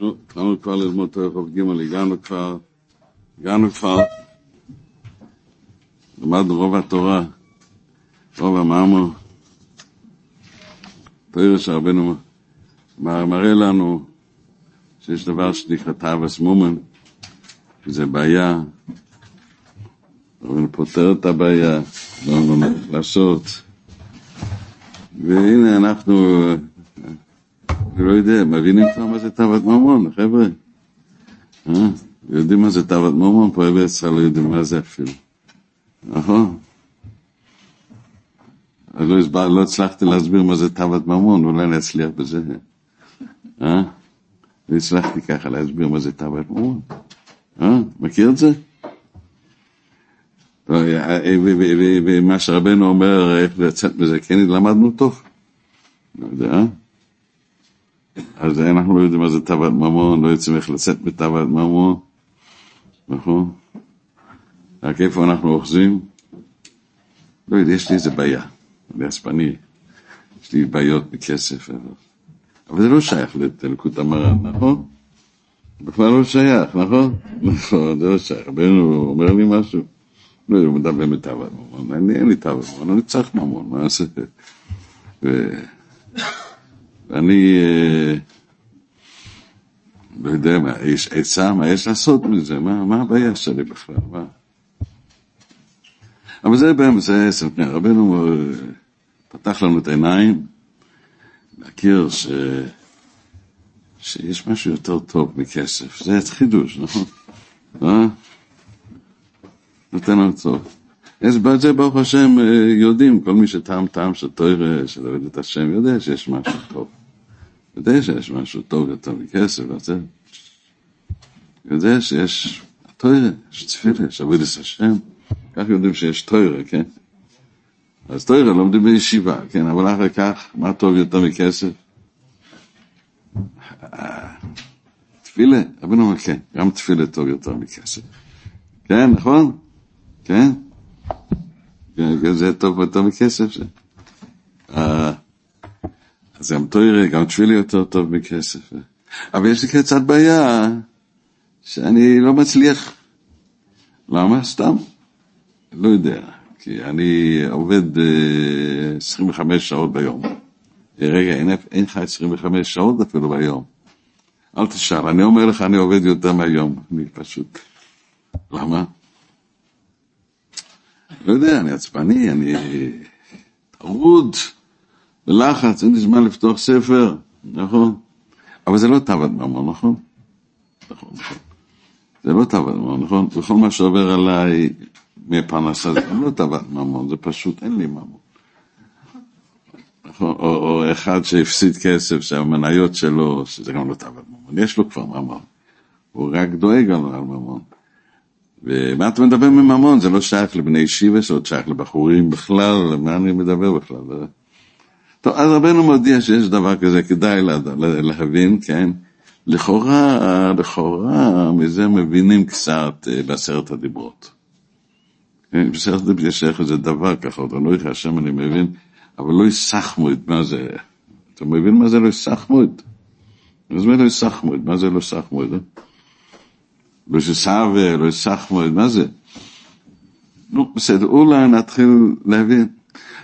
נו, התחלנו כבר ללמוד תורך ג', הגענו כבר, הגענו כבר, למדנו רוב התורה, רוב המאמר, תורך שרבנו מראה לנו שיש דבר שנקרא תאווס מומן, שזה בעיה, רבנו פותר את הבעיה, לא לנו לעשות, והנה אנחנו אני לא יודע, מבינים כבר מה זה תאוות ממון, חבר'ה? אה? יודעים מה זה תאוות ממון? פה בארץ לא יודעים מה זה אפילו. נכון? לא, הסבר, לא הצלחתי להסביר מה זה תאוות ממון, אולי אני אצליח בזה. אה? לא הצלחתי ככה להסביר מה זה תאוות ממון. אה? מכיר את זה? ומה שרבנו אומר, איך לצאת מזה, כן למדנו טוב. לא יודע. אז אנחנו לא יודעים מה זה תאוות ממון, לא יודעים איך לצאת מתאוות ממון, נכון? רק איפה אנחנו אוחזים? לא יודע, יש לי איזה בעיה, אני עצבני, יש לי בעיות בכסף, אבל זה לא שייך לתלקות המרן, נכון? בכלל לא שייך, נכון? נכון, זה לא שייך. רבנו אומר לי משהו, לא יודע, הוא מדבר מתאוות ממון, אין לי תאוות ממון, אני צריך ממון, מה אעשה? ואני אה, לא יודע מה, יש עצה, מה יש לעשות מזה, מה, הבעיה שלי בכלל, מה? אבל זה באמת, זה פני רבנו אה, פתח לנו את העיניים, להכיר ש... שיש משהו יותר טוב מכסף, זה חידוש, נכון? אה? נותן לנו טוב. אז בזה ברוך השם יודעים, כל מי שטעם טעם של תוירה, של עובד את השם, יודע שיש משהו טוב. יודע שיש משהו טוב יותר מכסף, וזה, יודע שיש תוירה, יש תפילה, יש עבודת השם, כך יודעים שיש תוירה, כן? אז תוירה לומדים בישיבה, כן? אבל אחר כך, מה טוב יותר מכסף? תפילה, רבינו אומר, כן, גם תפילה טוב יותר מכסף. כן, נכון? כן? זה טוב יותר מכסף. אז גם תוירה, גם תפילה יותר טוב מכסף. אבל יש לי קצת בעיה שאני לא מצליח. למה? סתם. לא יודע. כי אני עובד 25 אה, שעות ביום. רגע, אין, אין לך 25 שעות אפילו ביום. אל תשאל, אני אומר לך, אני עובד יותר מהיום. אני פשוט... למה? לא יודע, אני עצבני, אני טרוד. בלחץ, אין לי זמן לפתוח ספר, נכון? אבל זה לא תאוות ממון, נכון? נכון, נכון. זה לא תאוות ממון, נכון? וכל מה שעובר עליי מפרנסה זה לא תאוות ממון, זה פשוט אין לי ממון. נכון? או, או אחד שהפסיד כסף, שהמניות שלו, שזה גם לא תאוות ממון, יש לו כבר ממון. הוא רק דואג על ממון. ומה אתה מדבר מממון? זה לא שייך לבני ישיבה, זה עוד שייך לבחורים בכלל, מה אני מדבר בכלל? טוב, אז רבנו מודיע שיש דבר כזה, כדאי להבין, כן? לכאורה, לכאורה, מזה מבינים קצת אה, בעשרת הדיברות. כן? בעשרת הדיברות יש איך איזה דבר ככה, אתה לא יודע, השם אני מבין, אבל לא יסחמו את מה זה, אתה מבין מה זה לא יסחמו את? מה לא יסחמו את? מה זה לא יסחמו את? לא יסחמו לא יסחמו את, מה זה? נו, בסדר, אולי נתחיל להבין.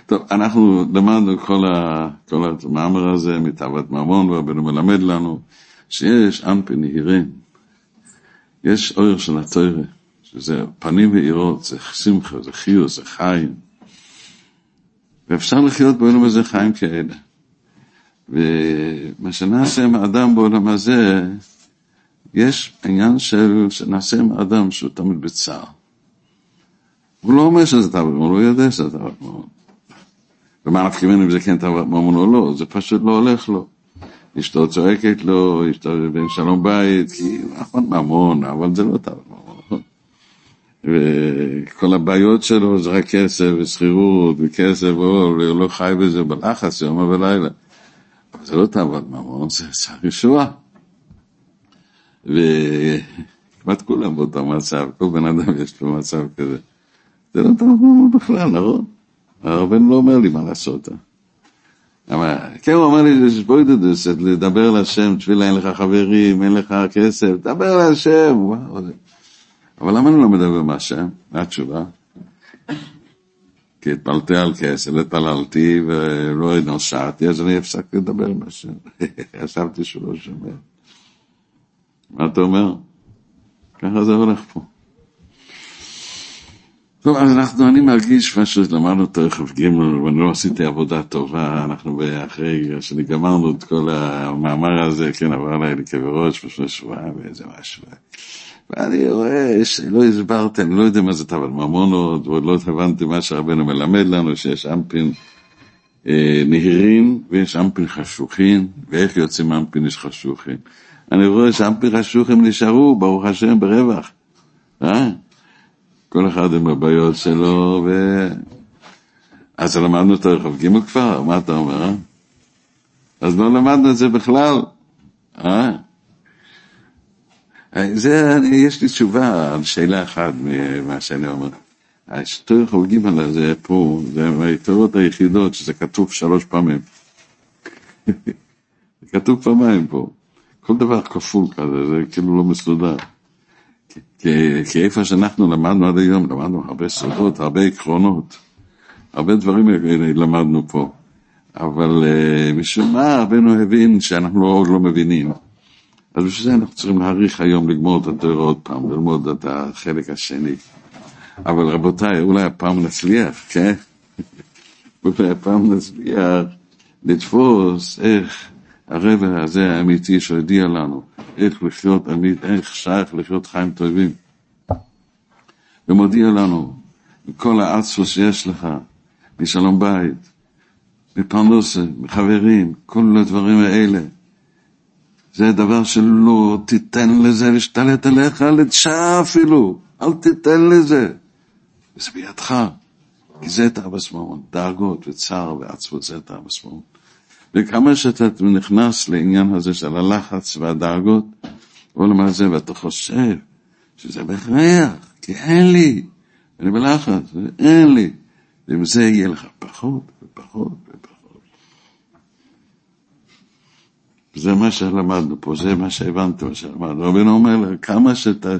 טוב, אנחנו למדנו כל, ה, כל המאמר הזה מתאוות ממון, ורבנו מלמד לנו שיש אנפי נהירים, יש אור של התוירה, שזה פנים ואירות, זה שמחה, זה חיוס, זה חיים. ואפשר לחיות בעולם הזה חיים כאלה. ומה שנעשה עם האדם בעולם הזה, יש עניין של שנעשה עם האדם שהוא תמיד בצער. הוא לא אומר שזה תאוות ממון, הוא יודע שזה תאוות ממון. ומה ממנו אם זה כן תאוות ממון או לא, זה פשוט לא הולך לו. אשתו צועקת לו, אשתו בן שלום בית, כי נכון ממון, אבל זה לא תאוות ממון? וכל הבעיות שלו זה רק כסף ושכירות וכסף, הוא לא חי בזה בלחץ יום ולילה. אבל זה לא תאוות ממון, זה צריך ישועה. וכמעט כולם באותו מצב, כל בן אדם יש לו מצב כזה. זה לא תאוות ממון בכלל, נכון? הרבן לא אומר לי מה לעשות. אבל, כן, הוא אומר לי, יש בוידדוס, לדבר להשם, תפילה, אין לך חברים, אין לך כסף, דבר להשם. אבל למה אני לא מדבר עם השם? מה התשובה? כי התפלתי על כסף, התפללתי ולא נושעתי, אז אני הפסקתי לדבר עם השם. חשבתי שהוא לא שומע. מה אתה אומר? ככה זה הולך פה. טוב, אז אנחנו, אני מרגיש משהו, למדנו תכף ג' ואני לא עשיתי עבודה טובה, אנחנו אחרי שאני גמרנו את כל המאמר הזה, כן, עבר עליי לכאבי ראש, לפני שבועיים ואיזה משהו. ואני רואה שלא הסברתי, אני לא יודע מה זה תבל ממונות, ועוד לא הבנתי מה שרבנו מלמד לנו, שיש אמפין אה, נהירים ויש אמפין חשוכים, ואיך יוצאים אמפין חשוכים. אני רואה שאמפין חשוכים נשארו, ברוך השם, ברווח. אה? כל אחד עם הבעיות שלו, ו... אז למדנו את הרחוב ג' כבר, מה אתה אומר, אה? אז לא למדנו את זה בכלל, אה? זה, אני, יש לי תשובה על שאלה אחת ממה שאני אומר. השטוי רחוב ג' הזה פה, זה מהיתרות היחידות שזה כתוב שלוש פעמים. זה כתוב פעמיים פה. כל דבר כפול כזה, זה כאילו לא מסודר. כי, איפה שאנחנו למדנו עד היום, למדנו הרבה סודות, הרבה עקרונות, הרבה דברים למדנו פה. אבל uh, משום מה רבנו הבין שאנחנו עוד לא מבינים. אז בשביל זה אנחנו צריכים להעריך היום לגמור את התורה עוד פעם, ללמוד את החלק השני. אבל רבותיי, אולי הפעם נצליח, כן? אולי הפעם נצליח לתפוס איך הרב הזה האמיתי שהודיע לנו איך לחיות אמית, איך שייך לחיות חיים טובים. ומודיע לנו, מכל האצפוס שיש לך, משלום בית, מפרנוסה, מחברים, כל הדברים האלה. זה דבר שלא תיתן לזה להשתלט עליך לשעה אפילו, אל תיתן לזה. וזה בידך, כי זה את הבשמון, דאגות וצער ועצבות זה את הבשמון. וכמה שאתה נכנס לעניין הזה של הלחץ והדאגות, או למעשה, ואתה חושב שזה בהכרח, כי אין לי, אני בלחץ, אין לי, ועם זה יהיה לך פחות ופחות ופחות. זה מה שלמדנו פה, זה מה שהבנתי, מה שלמדנו. רבינו אומר כמה שאתה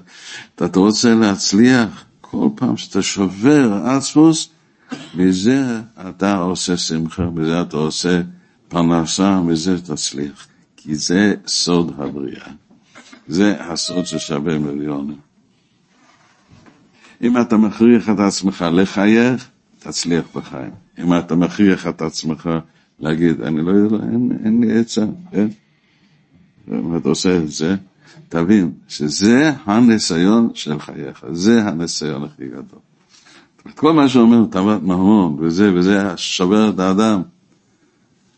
אתה רוצה להצליח, כל פעם שאתה שובר עצמוס, מזה אתה עושה שמחה, מזה אתה עושה פרנסה, מזה תצליח. כי זה סוד הבריאה. זה הסוד ששווה מיליונים. אם אתה מכריח את עצמך לחייך, תצליח בחיים. אם אתה מכריח את עצמך להגיד, אני לא יודע, אין, אין לי עצה, כן? אם אתה עושה את זה, תבין שזה הניסיון של חייך, זה הניסיון הכי גדול. כל מה שאומר תאוות ממון, וזה וזה שובר את האדם,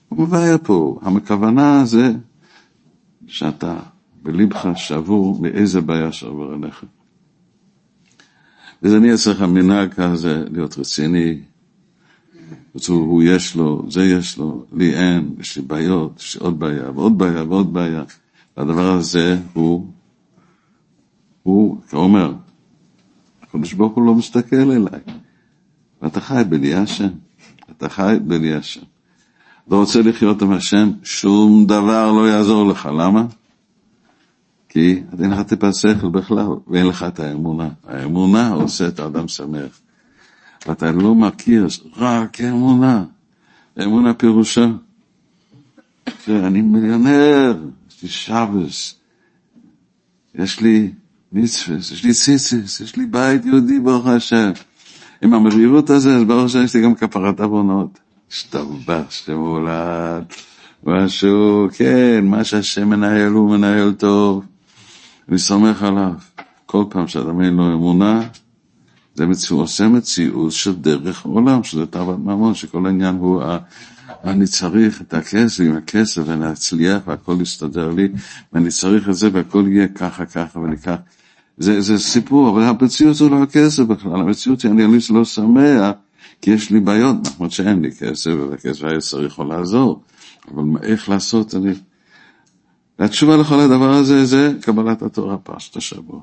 הוא מבאר פה, הכוונה זה שאתה בלבך שבור מאיזה בעיה שעובר עליך. וזה נהיה צריך המנהג כזה להיות רציני. הוא יש לו, זה יש לו, לי אין, יש לי בעיות, יש לי עוד בעיה ועוד בעיה ועוד בעיה. והדבר הזה הוא, הוא, כאומר, הקדוש ברוך הוא לא מסתכל אליי. ואתה חי בלי השם. אתה חי בלי השם. אתה רוצה לחיות עם השם, שום דבר לא יעזור לך. למה? כי אין לך טיפה שכל בכלל, ואין לך את האמונה. האמונה עושה את האדם שמח. ואתה לא מכיר רק אמונה. אמונה פירושה. אני מיליונר, יש לי שבס, יש לי מצווה, יש לי ציציס, יש לי בית יהודי ברוך השם. עם המרירות הזה, אז ברוך השם יש לי גם כפרת עוונות. השתבח שמולד, משהו, כן, מה שהשם מנהל הוא מנהל טוב. אני סומך עליו. כל פעם שאדם אין לו אמונה, זה מציאות, עושה מציאות של דרך עולם, שזה תאוות ממון, שכל העניין הוא, אני צריך את הכסף, עם הכסף, ואני אצליח, והכל יסתדר לי, ואני צריך את זה, והכל יהיה ככה, ככה, ואני ככה. זה, זה סיפור, אבל המציאות זה לא הכסף בכלל, המציאות היא, אני לא שמח, כי יש לי בעיות, נכון שאין לי כסף, והכסף היה צריך לעזור, אבל איך לעשות, אני... והתשובה לכל הדבר הזה זה קבלת התורה פרשת השבוע.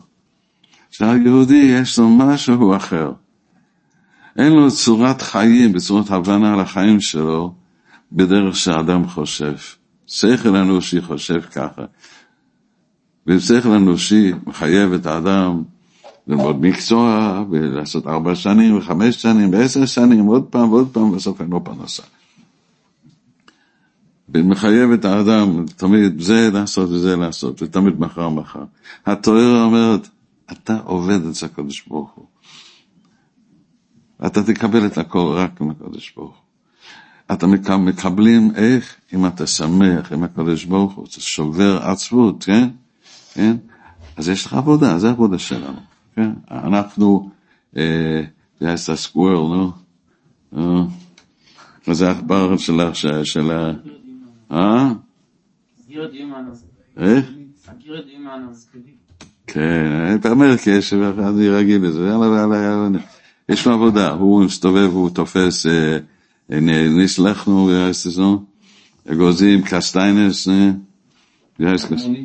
שהיהודי יש לו משהו אחר. אין לו צורת חיים, בצורת הבנה על החיים שלו, בדרך שאדם חושב. שכל אנושי חושב ככה. ושכל אנושי מחייב את האדם ללמוד מקצוע, ולעשות ארבע שנים, וחמש שנים, ועשר שנים, עוד פעם ועוד פעם, בסוף אין לו פרנסה. ומחייב את האדם תמיד זה לעשות וזה לעשות, ותמיד מחר מחר. התואר אומרת, אתה עובד אצל הקדוש ברוך הוא. אתה תקבל את הכל רק עם הקדוש ברוך הוא. אתה מקבלים איך? אם אתה שמח עם הקדוש ברוך הוא, זה שובר עצבות, כן? כן? אז יש לך עבודה, זה העבודה שלנו, כן? אנחנו, אה, זה היה סקוורל, נו? אה, זה העכבר שלך, של ה... אה? איך? כן, באמריקה יש, אני רגיל לזה, יש לו עבודה, הוא מסתובב, הוא תופס, נסלחנו, אגוזים, קסטיינס,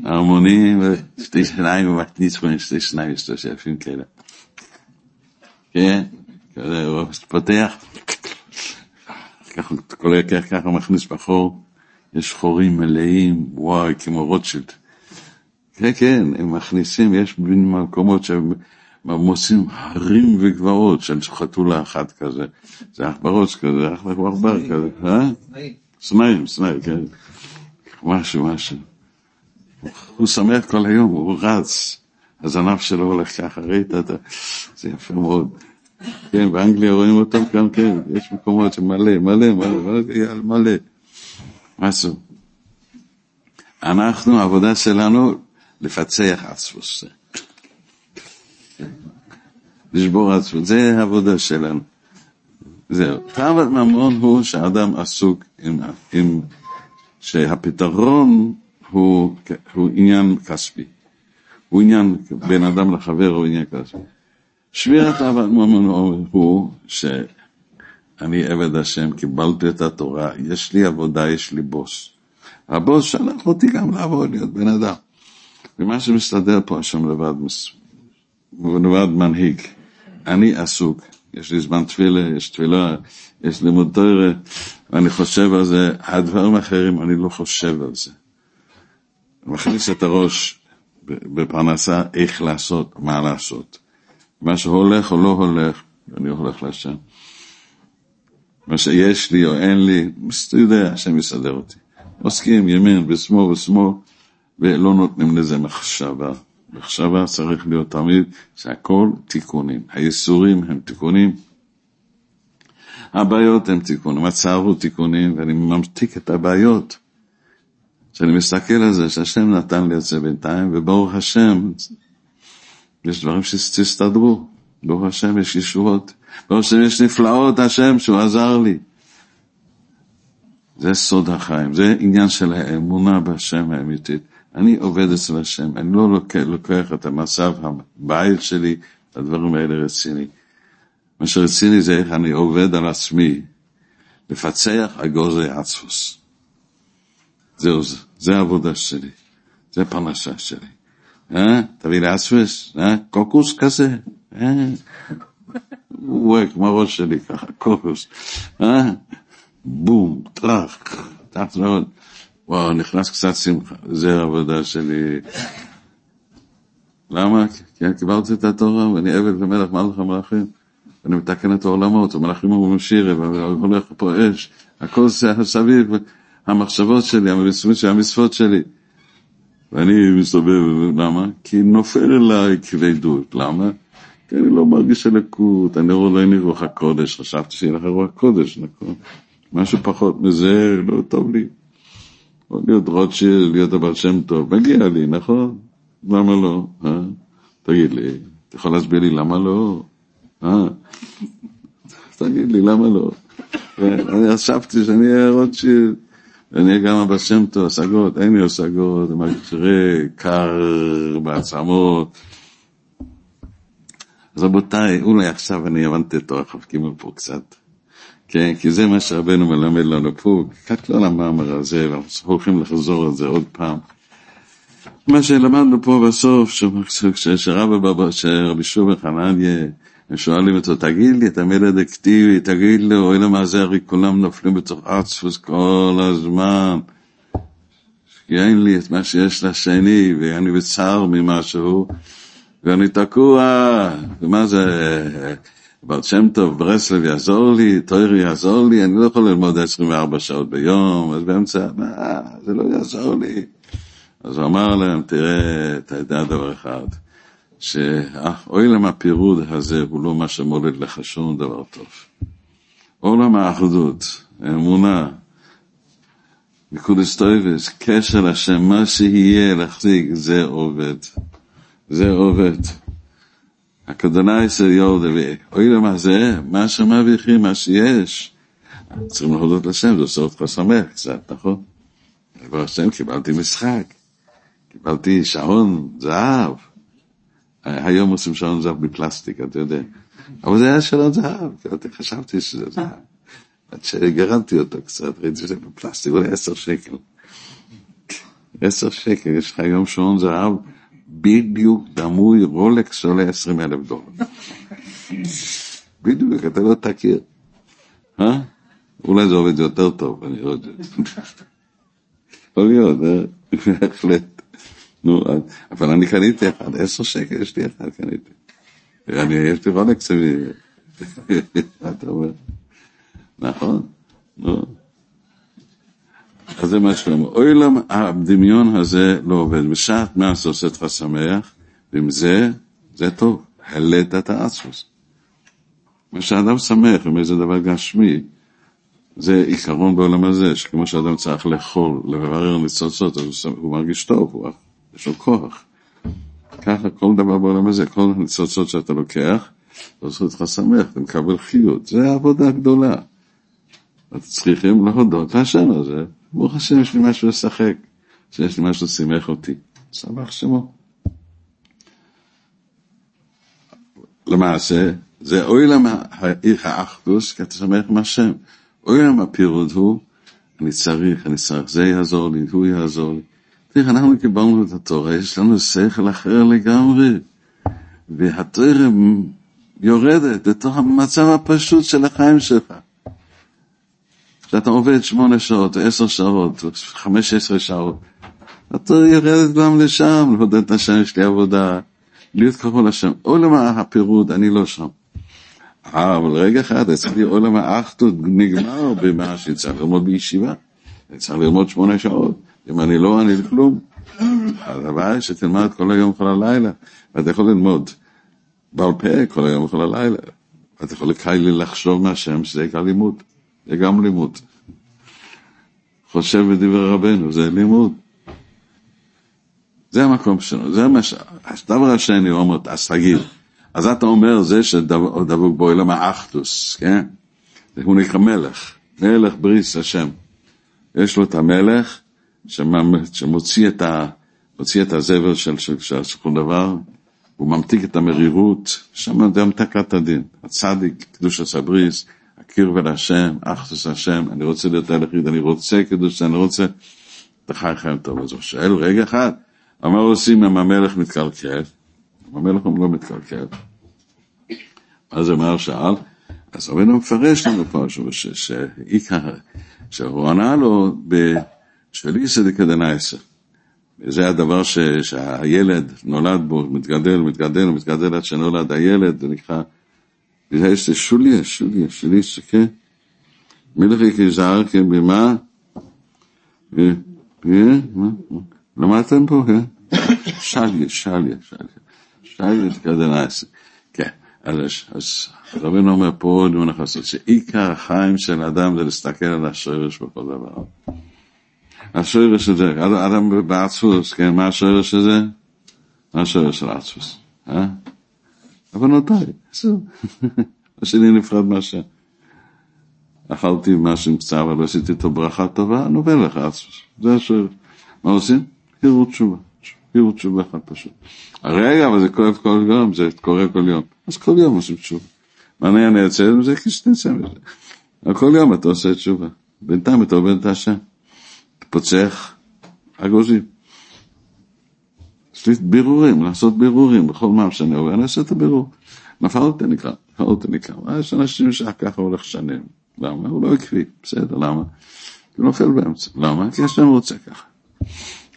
הרמונים, שתי שניים, ומתניצחון, שתי שניים, יש לו שפים כאלה. כן, כזה, הוא פותח, ככה מכניס בחור. יש חורים מלאים, וואי, כמו רוטשילד. כן, כן, הם מכניסים, יש מקומות שהם מוצאים הרים וגבעות של חתולה אחת כזה. זה עכברוץ כזה, עכבר כזה, אה? סנאים, סנאים, כן. משהו, משהו. הוא שמח כל היום, הוא רץ. הזנב שלו הולך ככה, ראית? זה יפה מאוד. כן, באנגליה רואים אותו גם כן, יש מקומות שמלא, מלא, מלא, מלא, מלא. משהו. אנחנו, העבודה שלנו, לפצח עצמוס. לשבור עצמוס, זה העבודה שלנו. זהו. תאוות ממון הוא שאדם עסוק עם, עם שהפתרון הוא, הוא עניין כספי. הוא עניין בין אדם לחבר, הוא עניין כספי. שבירת תאוות ממון הוא ש... אני עבד השם, קיבלתי את התורה, יש לי עבודה, יש לי בוס. הבוס שלח אותי גם לעבוד, להיות בן אדם. ומה שמסתדר פה, השם לבד, לבד מנהיג. אני עסוק, יש לי זמן תפילה, יש תפילה, יש לימוד תורה, ואני חושב על זה, הדברים האחרים, אני לא חושב על זה. מכניס את הראש בפרנסה, איך לעשות, מה לעשות. מה שהולך או לא הולך, אני הולך לשם. מה שיש לי או אין לי, אתה יודע, השם יסדר אותי. עוסקים ימין ושמאל ושמאל, ולא נותנים לזה מחשבה. מחשבה צריך להיות תמיד שהכל תיקונים. הייסורים הם תיקונים, הבעיות הם תיקונים, הצער הוא תיקונים, ואני ממתיק את הבעיות. כשאני מסתכל על זה, שהשם נתן לי את זה בינתיים, וברוך השם, יש דברים שתסתדרו. ברוך השם יש ישועות. ברוך השם יש נפלאות השם שהוא עזר לי. זה סוד החיים, זה עניין של האמונה בהשם האמיתית. אני עובד אצל השם, אני לא לוקח את המצב הבית שלי, הדברים האלה רציני. מה שרציני זה איך אני עובד על עצמי, לפצח אגוזי עצפוס. זהו זה, זה העבודה שלי, זה פרנסה שלי. אה? תביא לי עצפוס, אה? קוקוס כזה, אה? הוא כמו הראש שלי ככה, קוקוס, אה? בום, טראח, טראח מאוד. וואו, נכנס קצת שמחה, זה העבודה שלי. למה? כי אני קיבלתי את התורה, ואני עבד ומלך מלך המלאכים. ואני מתקן את העולמות, המלאכים אומרים שירה, והולך פה אש, הכל סביב, המחשבות שלי, המצוות שלי. ואני מסתובב, למה? כי נופל אליי כבדות, למה? כי אני לא מרגיש אלוקות, אני רואה לי רוח הקודש, חשבתי שיהיה לך רוח קודש, נכון? משהו פחות מזה לא טוב לי. או להיות רוטשילד, להיות הבעל שם טוב, מגיע לי, נכון? למה לא? אה? תגיד לי, אתה יכול להסביר לי למה לא? אה? תגיד לי, למה לא? אני חשבתי שאני אהיה רוטשילד, אהיה גם הבעל שם טוב, השגות, אין לי השגות, מרגיש ריק, קר בעצמות. אז רבותיי, אולי עכשיו אני הבנתי את אורח כ"ג פה קצת. כן, כי זה מה שרבנו מלמד לנו פה, קצת לא למאמר הזה, ואנחנו הולכים לחזור על זה עוד פעם. מה שלמדנו פה בסוף, שרבי שוב חנניה ושואלים אותו, תגיד לי, אתה מילד אקטיבי, תגיד לי, אוי למה זה, הרי כולם נופלים בתוך עצפוס כל הזמן. אין לי את מה שיש לשני, ואני בצער ממשהו, ואני תקוע, ומה זה, בר שם טוב, ברסלב יעזור לי, טוירי יעזור לי, אני לא יכול ללמוד 24 שעות ביום, אז באמצע, מה, זה לא יעזור לי. אז הוא אמר להם, תראה, אתה יודע דבר אחד, שאוילם הפירוד הזה הוא לא מה שמולד לך שום דבר טוב. עולם האחדות, האמונה, נקודס טויבס, קשר לשם, מה שיהיה להחזיק, זה עובד. זה עובד. הכדוני זה יורדה, ואוילם הזה, מה שמרוויחים, מה שיש, צריכים להודות לשם, זה עושה אותך שמח קצת, נכון? דבר השם, קיבלתי משחק, קיבלתי שעון זהב. היום עושים שעון זהב מפלסטיק, אתה יודע. אבל זה היה שעון זהב, חשבתי שזה זהב. עד שגרמתי אותו קצת, ראיתי שזה בפלסטיק, אולי עשר שקל. עשר שקל, יש לך היום שעון זהב, בדיוק דמוי רולקס עולה עשרים אלף דולר. בדיוק, אתה לא תכיר. אה? אולי זה עובד יותר טוב, אני לא יודע. יכול להיות, אה? בהחלט. נו, אבל אני קניתי אחד, עשר שקל יש לי אחד, קניתי. אני, יש לי רולקס, אתה אומר. נכון, נו. אז זה מה שאומר. אוי למה הדמיון הזה לא עובד. בשעת מעש עושה אותך שמח, ועם זה, זה טוב. העלית את האסוס. מה שאדם שמח עם איזה דבר גשמי, זה עיקרון בעולם הזה, שכמו שאדם צריך לאכול, לברר ניצוצות, אז הוא מרגיש טוב, הוא, יש לו כוח. ככה כל דבר בעולם הזה, כל הניצוצות שאתה לוקח, זה עושה אותך שמח, אתה מקבל חיות, זה עבודה גדולה. אז צריכים להודות להשם הזה, ברוך השם יש לי משהו לשחק, שיש לי משהו שימח אותי, שמח שמו. למעשה, זה אוי למה האחדוס, כי אתה שמח עם השם. אוי למה הפירוד הוא, אני צריך, אני צריך, זה יעזור לי, הוא יעזור לי. תראה, אנחנו קיבלנו את התורה, יש לנו שכל אחר לגמרי, והתורה יורדת לתוך המצב הפשוט של החיים שלך. שאתה עובד שמונה שעות, עשר שעות, חמש עשרה שעות, אתה יורדת גם לשם, להודות את השם, יש לי עבודה, להיות קרוב לשם. עולם הפירוד, אני לא שם. אבל רגע אחד, אצלי עולם האחדות נגמר במה שצריך ללמוד בישיבה. צריך ללמוד שמונה שעות. אם אני לא, אני כלום. אז הבעיה שתלמד כל היום כל הלילה, ואתה יכול ללמוד בעל פה כל היום כל הלילה. אתה יכול לקיילי לחשוב מהשם שזה עיקר לימוד. זה גם לימוד. חושב בדברי רבנו, זה לימוד. זה המקום שלנו, זה מה ש... הדבר השני, הוא אומר, אז תגיד, אז אתה אומר זה שדבוק בו אלא מאחדוס, כן? הוא נקרא מלך, מלך בריס השם. יש לו את המלך שמוציא את, ה... את הזבל של, של, של כל דבר, הוא ממתיק את המרירות, שם זה המתקת הדין. הצדיק, קדוש הסבריס, הקרבה להשם, אחדוס השם, אני רוצה להיות היחיד, אני רוצה קדוש, אני רוצה את החי חיים טוב. אז הוא שואל רגע אחד, מה עושים אם המלך מתקלקל? המלך הוא לא מתקלקל. מה זה אומר שאל? אז רבינו מפרש לנו פה שהוא ענה לו בשלי סדיקא דנייסה. זה הדבר ש, שהילד נולד בו, מתגדל, מתגדל, מתגדל עד שנולד הילד, זה נקרא Das heißt, es Schulje, Schulje, Schulje, okay? מלך יזהר כן במה? למדתם פה, כן? שליה, שליה, שליה. שליה תקדנס. כן, אז רבינו אומר פה עוד דבר חסות, שעיקר החיים של האדם זה להסתכל על השורש בכל דבר. השורש הזה, אדם בעצמוס, כן, מה השורש הזה? מה השורש של עצמוס? אה? עוונותיי, זהו. השני נפרד מהשם. אכלתי מה שנמצא, אבל עשיתי איתו ברכה טובה, נובל לך עצמוס. זה השאלה. מה עושים? פירוט תשובה. פירוט תשובה אחד פשוט. רגע, אבל זה כואב כל יום, זה קורה כל יום. אז כל יום עושים תשובה. מה אני אצא מזה? כשתצא מזה. כל יום אתה עושה תשובה. בינתיים אתה עובד את השם. פוצח אגוזים. יש לי בירורים, לעשות בירורים בכל מה שאני עובר, אני אעשה את הבירור. נפלתי נקרא, נפלתי נקרא. יש אנשים שככה הולך שנים. למה? הוא לא עקבי, בסדר, למה? הוא נופל באמצע. למה? כי השם רוצה ככה.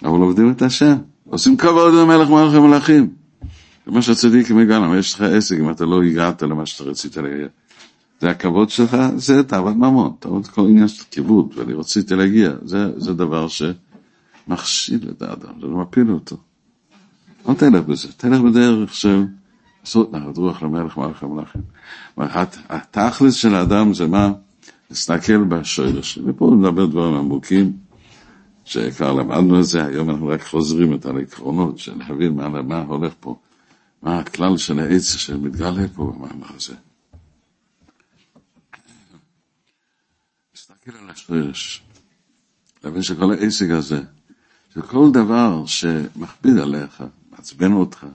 אבל עובדים את השם. עושים כבוד למלך מלכי מלכים. זה מה שהצדיקים הגענו, יש לך עסק אם אתה לא הגעת למה שאתה רצית להגיע. זה הכבוד שלך, זה תאוות ממון, תאוות כל עניין של כיבוד, ואני רציתי להגיע, זה, זה דבר שמכשיל את האדם, זה מפיל אותו. אל תלך בזה, תלך בדרך של עשות נחת רוח למלך מלך המלכים. התכלס של האדם זה מה? להסתכל בשורש. ופה נדבר דברים עמוקים, שכבר למדנו את זה, היום אנחנו רק חוזרים את העקרונות, של להבין מה, מה הולך פה, מה הכלל של העץ שמתגלה פה במאמר הזה. להסתכל על השורש, להבין שכל העסק הזה, שכל דבר שמכביד עליך, מעצבן אותך,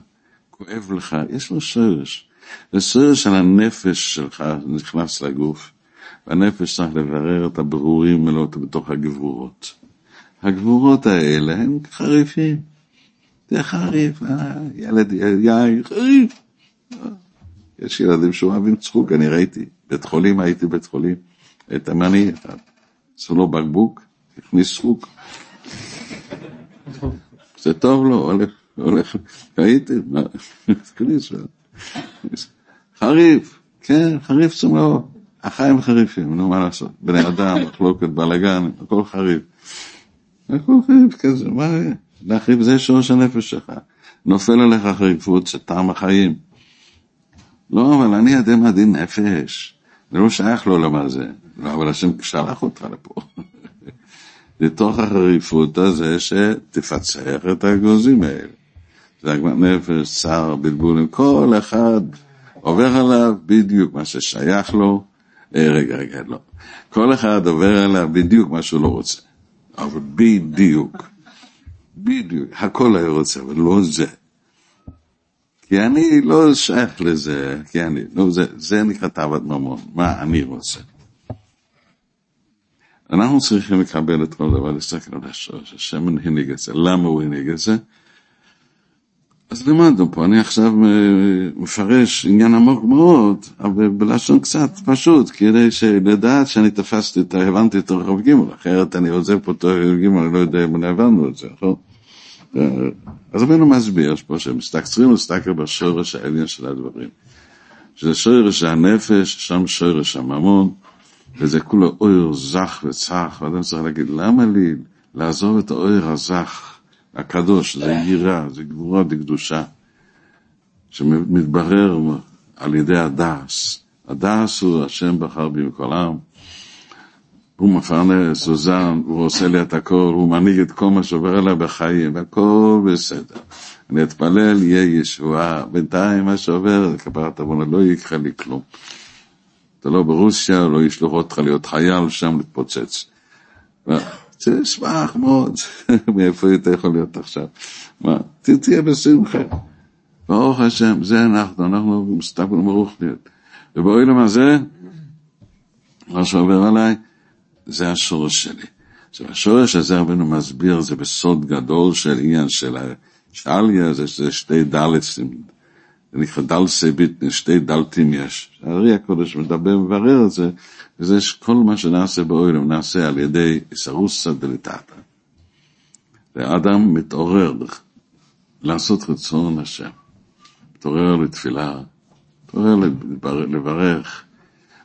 כואב לך, יש לו שורש. זה שורש של הנפש שלך נכנס לגוף, והנפש צריך לברר את הברורים אלו בתוך הגבורות. הגבורות האלה הם חריפים. זה חריף, אה, ילד יאיר, חריף. יש ילדים שאוהבים צחוק, אני ראיתי, בית חולים, הייתי בית חולים, את המני אחד, עשו לו בקבוק, הכניס צחוק. זה טוב לו, הולך, הולך, ראיתי, הכניס, חריף, כן, חריף זה מאוד. החיים חריפים, נו מה לעשות, בני אדם, מחלוקת, בלאגן, הכל חריף. הכל חריף כזה, מה? להחריף זה שורש הנפש שלך. נופל עליך חריפות, זה טעם החיים. לא, אבל אני אדם הדין נפש. זה לא שייך לעולם הזה. אבל השם שלח אותך לפה. לתוך החריפות הזה שתפצח את האגוזים האלה. זה עגמת נפש, צער, בלבולים, כל אחד עובר עליו בדיוק מה ששייך לו. אה, רגע, רגע, לא. כל אחד עובר עליו בדיוק מה שהוא לא רוצה. אבל בדיוק. בדיוק. הכל היה רוצה, אבל לא זה. כי אני לא שייך לזה, כי אני, לא, זה, זה נקרא תאוות ממון, מה אני רוצה. אנחנו צריכים לקבל את כל דבר, להסתכל על השורש, השם הנהיג את זה, למה הוא הנהיג את זה? אז למדנו פה, אני עכשיו מפרש עניין עמוק מאוד, אבל בלשון קצת פשוט, כדי לדעת שאני תפסתי, הבנתי את רחוב ג', אחרת אני עוזב פה את רחוב ג', אני לא יודע אם הבנו את זה, נכון? אז רבינו מסביר פה שמסתכלים להסתכל בשורש העליון של הדברים. שזה שורש הנפש, שם שורש הממון, וזה כולו אויר זך וצח, ואדם צריך להגיד, למה לי לעזוב את האויר הזך, הקדוש, זה יראה, זה גבורה, זה קדושה, שמתברר על ידי הדס. הדס הוא השם בחר בי מכל העם. הוא מפרנס, הוא זן, הוא עושה לי את הכל, הוא מנהיג את כל מה שעובר אליי בחיים, והכל בסדר. אני אתפלל, יהיה ישועה. בינתיים מה שעובר, כפרת עוונה, לא יקרה לי כלום. אתה לא ברוסיה, לא ישלחו אותך להיות חייל, שם להתפוצץ. זה שמח מאוד, מאיפה אתה יכול להיות עכשיו? מה, תהיה בשמחה. ברוך השם, זה אנחנו, אנחנו מסתכלים ברוך להיות. ובאוילם הזה, מה שעובר עליי, זה השורש שלי. עכשיו, השורש הזה רבנו מסביר, זה בסוד גדול של עניין של השאליה, זה, זה שתי דלתים, זה נקרא דל סביט, שתי דלתים יש. הארי הקודש מדבר ומברר את זה, וזה כל מה שנעשה באוילם נעשה על ידי סרוסה דליטטה. והאדם מתעורר לעשות רצון השם, מתעורר לתפילה, מתעורר לברך,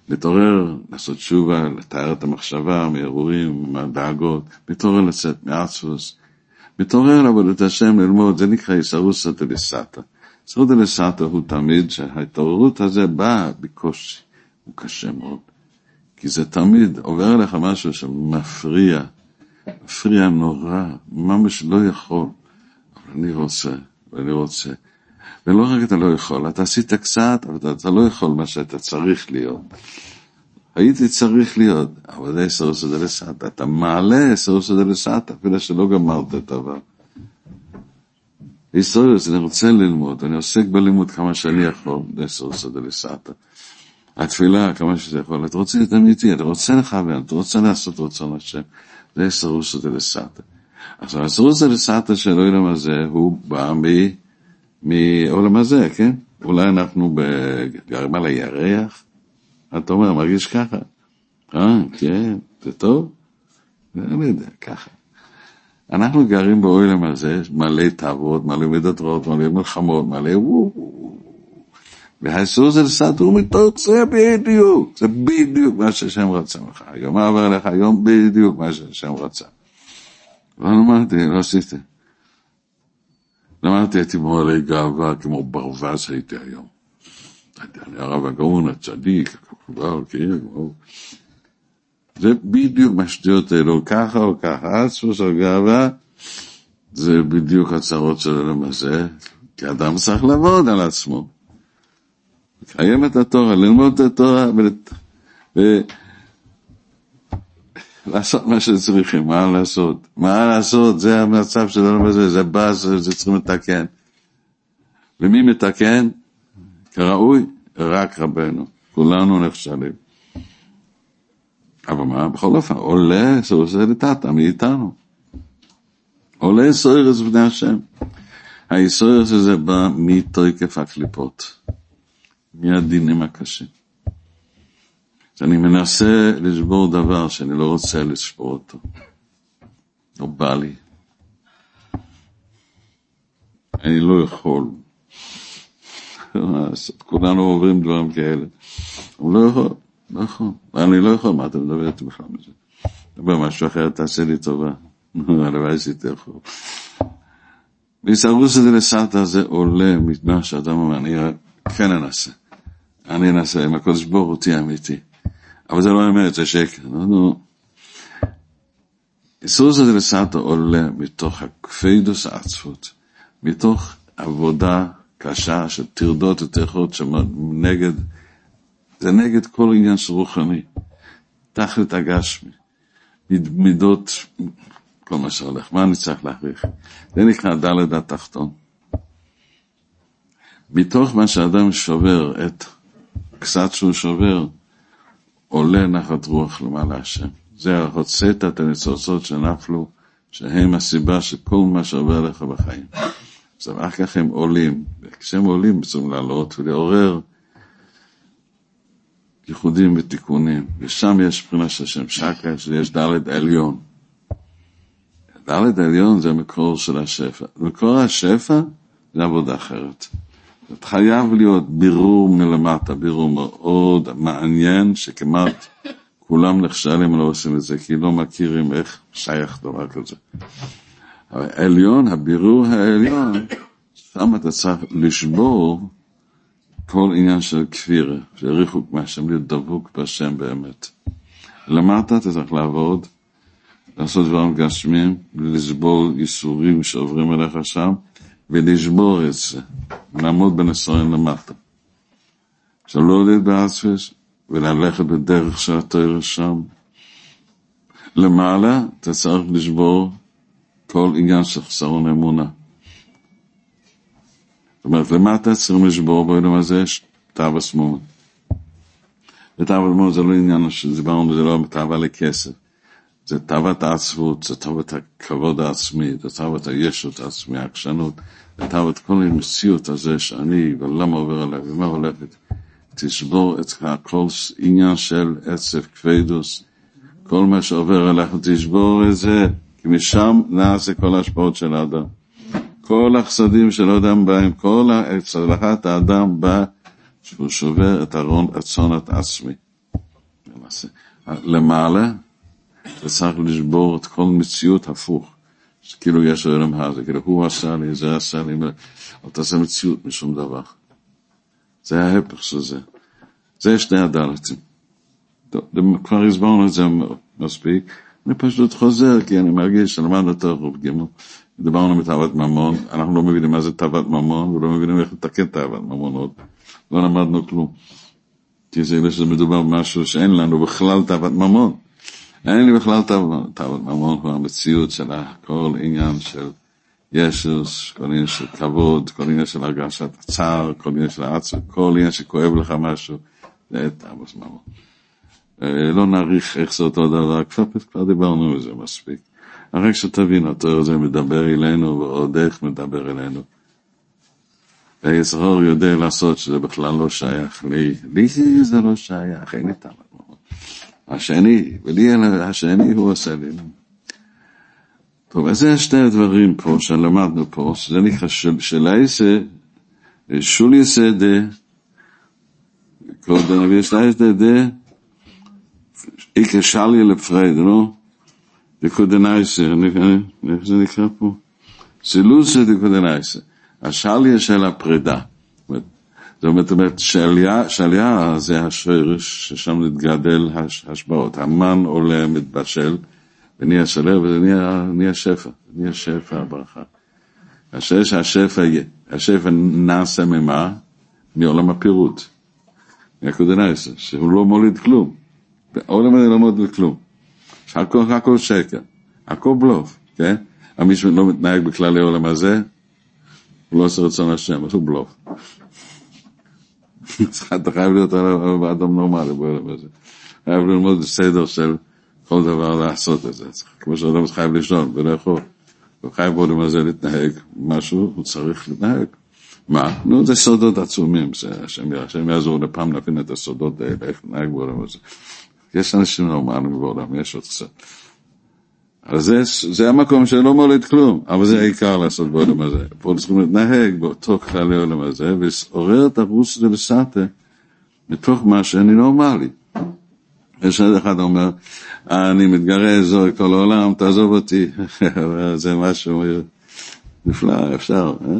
מתעורר לעשות תשובה, לתאר את המחשבה מהרהורים, מהדאגות, מתעורר לצאת מעצבוס, מתעורר לעבודת השם ללמוד, זה נקרא איסרוסא דלסתא. איסרוסא דלסתא הוא תמיד שההתעוררות הזה באה בקושי, הוא קשה מאוד. כי זה תמיד עובר עליך משהו שמפריע, מפריע נורא, ממש לא יכול, אבל אני רוצה, ואני רוצה. ולא רק אתה לא יכול, אתה עשית קצת, אבל אתה, אתה לא יכול מה שאתה צריך להיות. הייתי צריך להיות, אבל זה סרוסא דלסתא, אתה מעלה סרוסא דלסתא, אפילו שלא גמרת את הדבר. היסטוריוס, אני רוצה ללמוד, אני עוסק בלימוד כמה שאני יכול, זה סרוסא דלסתא. התפילה, כמה שזה יכול, אתה רוצה להיות אמיתי, אתה רוצה לכוון, אתה רוצה לעשות רצון השם, זה סרוסא דלסתא. עכשיו, הסרוסא דלסתא של העולם הזה, הוא בא מעולם הזה, כן? אולי אנחנו גרים על הירח? אתה אומר, מרגיש ככה? אה, כן, זה טוב? אני יודע, ככה. אנחנו גרים באוילם הזה, מלא תאוות, מלא מידות רעות, מלא מלחמות, מלא וואו. והאיסור זה לסדר מתוך בדיוק, זה בדיוק מה שהשם רצה ממך. היום עבר לך היום בדיוק מה שהשם רצה. לא למדתי, לא עשיתי. למדתי, הייתי מועלי גאווה כמו ברווז הייתי היום. אני הרב הגאון, הצדיק, הקובל, כאילו, זה בדיוק מה שטויות האלו, ככה או ככה, עצמוס או גאווה, זה בדיוק הצרות של העולם הזה, כי אדם צריך לעבוד על עצמו. לקיים את התורה, ללמוד את התורה, ולעשות מה שצריכים, מה לעשות? מה לעשות? זה המצב של העולם הזה, זה באז, זה צריכים לתקן. ומי מתקן? כראוי, רק רבנו. כולנו נכשלים. אבל מה, בכל אופן, עולה סורס לטאטה מאיתנו. עולה סורס בני השם. הסורס הזה בא מתוקף הקליפות, מהדינים הקשים. שאני מנסה לשבור דבר שאני לא רוצה לשבור אותו. לא בא לי. אני לא יכול. כולנו עוברים דברים כאלה. הוא לא יכול. לא יכול. אני לא יכול, מה אתה מדבר איתי בכלל מזה? דבר משהו אחר, תעשה לי טובה. הלוואי שעשיתי יכול. והסתברות הזה לסרטה זה עולה ממה שאדם אומר, אני כן אנסה. אני אנסה, אם הקודש הוא תהיה אמיתי. אבל זה לא אמת, זה שקר. נו, נו. איסור הזה לסרטה עולה מתוך הכפידוס העצפות, מתוך עבודה קשה של טרדות וטרחות שנגד זה נגד כל עניין של רוחני. תכלית הגשמי, מידות, כל מה שהולך. מה אני צריך להעריך? זה נקרא דלת התחתון. מתוך מה שאדם שובר, את קצת שהוא שובר, עולה נחת רוח למעלה השם. זה הוצאת את הניצוצות שנפלו, שהם הסיבה של כל מה שעובר לך בחיים. אז אחר כך הם עולים, וכשהם עולים צריכים לעלות ולעורר ייחודים ותיקונים, ושם יש מבחינה של השם שקה, שיש ד' עליון. ד' עליון זה המקור של השפע. מקור השפע זה עבודה אחרת. חייב להיות בירור מלמטה, בירור מאוד מעניין, שכמעט כולם נכשלים ולא עושים את זה, כי לא מכירים איך שייך דבר כזה. העליון, הבירור העליון, שם אתה צריך לשבור כל עניין של כפירה, של ריחוק מהשם, להיות דבוק בהשם באמת. למטה אתה צריך לעבוד, לעשות דברים גשמיים, לסבול ייסורים שעוברים אליך שם, ולשבור את זה, לעמוד בנסורים למטה. שלא להיות באספס, וללכת בדרך של התואר שם. למעלה אתה צריך לשבור כל עניין של חסרון אמונה. זאת אומרת, למטה צריכים לשבור בעולם הזה תאווה שמאל. ותאווה שמאל זה לא עניין שדיברנו, זה לא תאווה לכסף. זה תאוות העצבות, זה תאוות הכבוד העצמי, זה תאוות הישות העצמי, העקשנות, זה תאוות כל המציאות הזה שאני, ולמה עובר עליי, ומה הולכת. תשבור את כל עניין של עצב, כבדוס, כל מה שעובר עליך, תשבור את זה, כי משם נעשה כל ההשפעות של האדם. כל החסדים של האדם באים, כל הצלחת האדם בא שהוא שובר את ארון הצונת עצמי. למעלה, אתה צריך לשבור את כל מציאות הפוך. כאילו יש עולם הזה, כאילו הוא עשה לי, זה עשה לי, אל תעשה מציאות משום דבר. זה ההפך של זה. זה שני הדלתים. כבר הסברנו את זה מספיק. אני פשוט חוזר, כי אני מרגיש שלמדנו את הרוב ג' דיברנו בתאוות ממון, אנחנו לא מבינים מה זה תאוות ממון, ולא מבינים איך לתקן תאוות ממון עוד. לא למדנו כלום. כי זה מדובר במשהו שאין לנו בכלל תאוות ממון. אין לי בכלל תאוות ממון, כבר מציאות של כל עניין של ישוס, כל עניין של כבוד, כל עניין של הרגשת צער, כל עניין של עצמי, כל עניין שכואב לך משהו, זה תאוות ממון. אה, לא נעריך איך זה אותו דבר, כבר דיברנו על זה מספיק. רק שתבין, התואר הזה מדבר אלינו ועוד איך מדבר אלינו. והיצרור יודע לעשות שזה בכלל לא שייך לי, לי זה לא שייך, אין לי טעם. השני, ולי השני הוא עושה לי. טוב, אז זה שתי הדברים פה שלמדנו פה, שזה נקרא של, של העשה, שולי סדה, קודם נביא שלייסדה דה, איקה שלי לפרד, לא? דקודנייסה, איך זה נקרא פה? סילוסה דקודנייסה. השליה של הפרידה. זאת אומרת, שליה, שליה זה השרש ששם נתגדל השבעות. המן עולה, מתבשל, ונהיה שלר, וזה נהיה, נהיה שפע, נהיה שפע הברכה. השרש השפע, השפע נעשה ממה? מעולם הפירוט. מהקודנייסה, שהוא לא מוליד כלום. העולם הזה לא מוליד כלום. הכל, הכל שקר, הכל בלוף, כן? מי שלא מתנהג בכללי העולם הזה, הוא לא עושה רצון השם, הוא בלוף. אתה חייב להיות אדם נורמלי. חייב ללמוד סדר של כל דבר לעשות את זה. כמו שאדם חייב לישון ולאכול. הוא חייב בעולם הזה להתנהג משהו, הוא צריך להתנהג. מה? נו, זה סודות עצומים, השם יעזור לפעם להבין את הסודות האלה, איך לנהג בעולם הזה. יש אנשים נורמליים בעולם, יש עוד קצת. אז זה, זה המקום שלא מוליד כלום, אבל זה העיקר לעשות בעולם הזה. פה צריכים להתנהג באותו כללי העולם הזה, ועורר את הרוס ולסטה מתוך מה שאני נורמלי. יש אחד אומר, אני מתגרש, זוהי כל העולם, תעזוב אותי. זה משהו נפלא, אפשר, אה?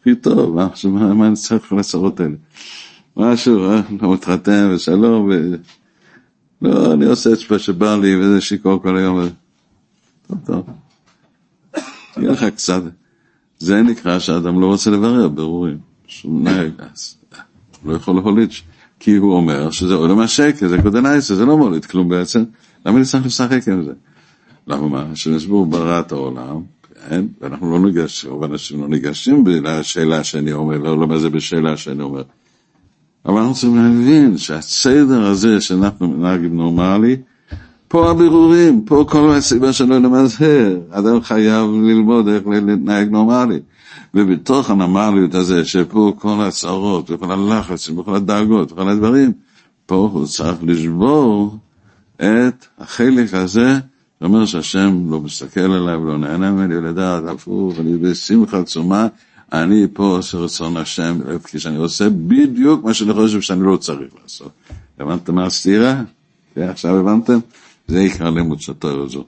הכי טוב, מה, אני צריך לצרות האלה? משהו, אה? לא מתחתן ושלום. לא, אני עושה את שבא לי, וזה שיכור כל היום. טוב, טוב. תהיה לך קצת. זה נקרא שאדם לא רוצה לברר ברורים. שהוא נהג, אז לא יכול להוליד, כי הוא אומר שזה עולם השקר, זה קודנייסה, זה לא מוליד כלום בעצם. למה אני צריך לשחק עם זה? למה מה? שנסבור ברא את העולם, כן? ואנחנו לא ניגשים, רוב האנשים לא ניגשים לשאלה שאני אומר, לא למה זה בשאלה שאני אומר. אבל אנחנו צריכים להבין שהסדר הזה שאנחנו מנהגים נורמלי, פה הבירורים, פה כל הסיבה שלו למזהר, אדם חייב ללמוד איך להתנהג נורמלי. ובתוך הנורמליות הזה, שפה כל הצרות, וכל הלחץ, וכל הדאגות, וכל הדברים, פה הוא צריך לשבור את החלק הזה, שאומר שהשם לא מסתכל עליי ולא נהנה ממני, ולדעת הפוך, אני בשמחה עצומה, אני פה עושה רצון השם, כשאני עושה בדיוק מה שאני חושב שאני לא צריך לעשות. הבנתם מה הסתירה? כן, עכשיו הבנתם? זה עיקר לימוד של תואר הזו.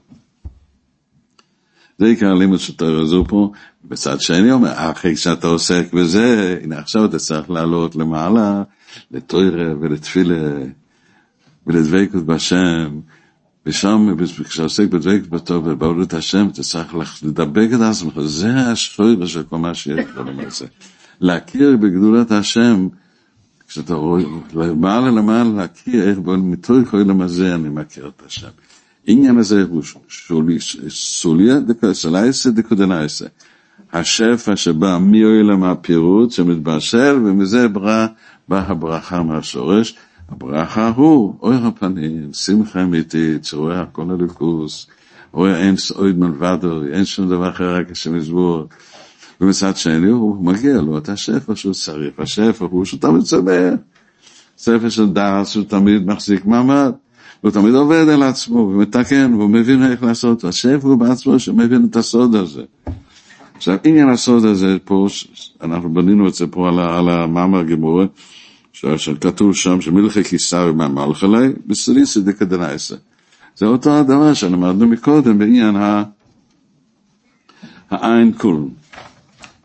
זה עיקר לימוד של תואר הזו פה. בצד שני אומר, אחרי שאתה עוסק בזה, הנה עכשיו אתה צריך לעלות למעלה, לתוירה ולתפילה ולדבקות בהשם. ושם, כשעוסק בדבק בטוב ובעבודת השם, אתה צריך לדבק את עצמך, זה השפויר של כל מה שיש בעולם הזה. להכיר בגדולת השם, כשאתה רואה, למעלה למעלה להכיר איך מתוך העולם הזה אני מכיר את השם. עניין הזה הוא סוליה דקסלייסה דקודנייסה. השפע שבא מעולם הפירוט שמתבשל, ומזה באה הברכה מהשורש. הברכה הוא אור הפנים, שמחה אמיתית, שרואה הכל הליכוס, רואה אין עוד מלבדו, אין שום דבר אחר רק השם יסבור. ומצד שני הוא מגיע לו את השפע שהוא צריך, השפע הוא שהוא תמיד צומח. ספר של דעת שהוא תמיד מחזיק מעמד, הוא תמיד עובד על עצמו ומתקן והוא מבין איך לעשות, השפע הוא בעצמו שמבין את הסוד הזה. עכשיו עניין הסוד הזה פה, אנחנו בנינו את זה פה על המאמר גמורה, שכתוב שם שמלכי קיסר מהמלך עלי, בסריסי דקדנייסה. זה אותו הדבר שלמדנו מקודם בעניין העין כול,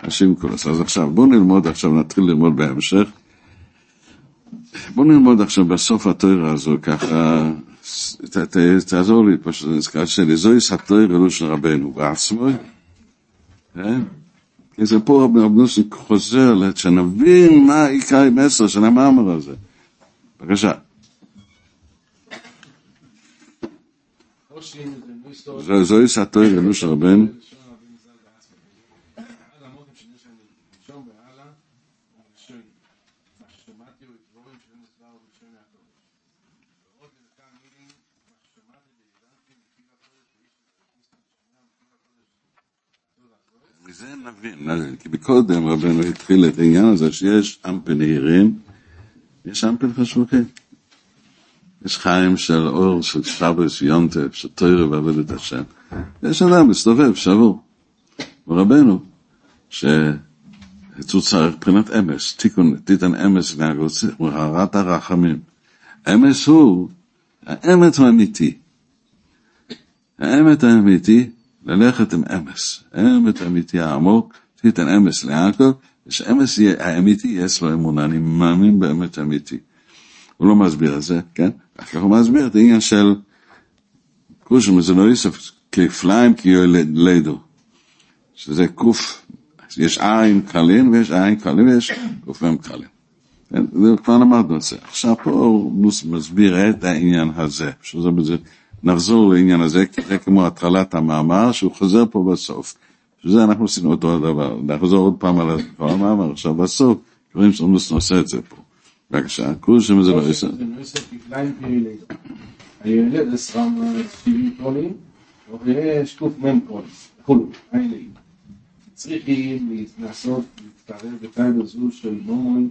השם כול. אז עכשיו בואו נלמוד, עכשיו נתחיל ללמוד בהמשך. בואו נלמוד עכשיו בסוף התוירה הזו ככה, תעזור לי, פשוט נזכר שלי, זוהי סתוירה של רבנו בעצמו, כן? זה פה רבי אבנוסי חוזר, שנבין מה עיקר המסר של המאמר הזה. בבקשה. זוהי סתוי גנוש רבן. מזה נבין, כי קודם רבנו התחיל את העניין הזה שיש אמפל נהירים, יש אמפל חשוכים. יש חיים של אור, של שבס, יונטף, של תוירה ועבודת השם. יש אדם מסתובב, שבור. ורבנו, שהוא צריך מבחינת אמס, תיקון, תיתן אמס להרת הרחמים. אמס הוא, האמת האמיתי. האמת האמיתי, ללכת עם אמס. האמת האמיתי העמוק, תיתן אמס ליעקב, ושאמס האמיתי יש לו אמונה, אני מאמין באמת האמיתי. הוא לא מסביר את זה, כן? ככה הוא מסביר את העניין של קושם, זה לא יוסף, כפליים כיולדו, שזה קוף, יש עין קלין ויש עין קלין ויש קופים קלין. כן? כבר למדנו את זה. עכשיו פה הוא מסביר את העניין הזה, שזה בזה, נחזור לעניין הזה, זה כמו התחלת המאמר, שהוא חוזר פה בסוף. שזה אנחנו עשינו אותו הדבר, נחזור עוד פעם על המאמר, עכשיו בסוף, קוראים שאומנוס נעשה את זה פה. בבקשה, קורס שם זה לא יעשה. הילד עשרה שבעים קרולים, ויש קוף מ"ם קרולים, צריכים לעשות, להתקרב בטייבה זו של מומון,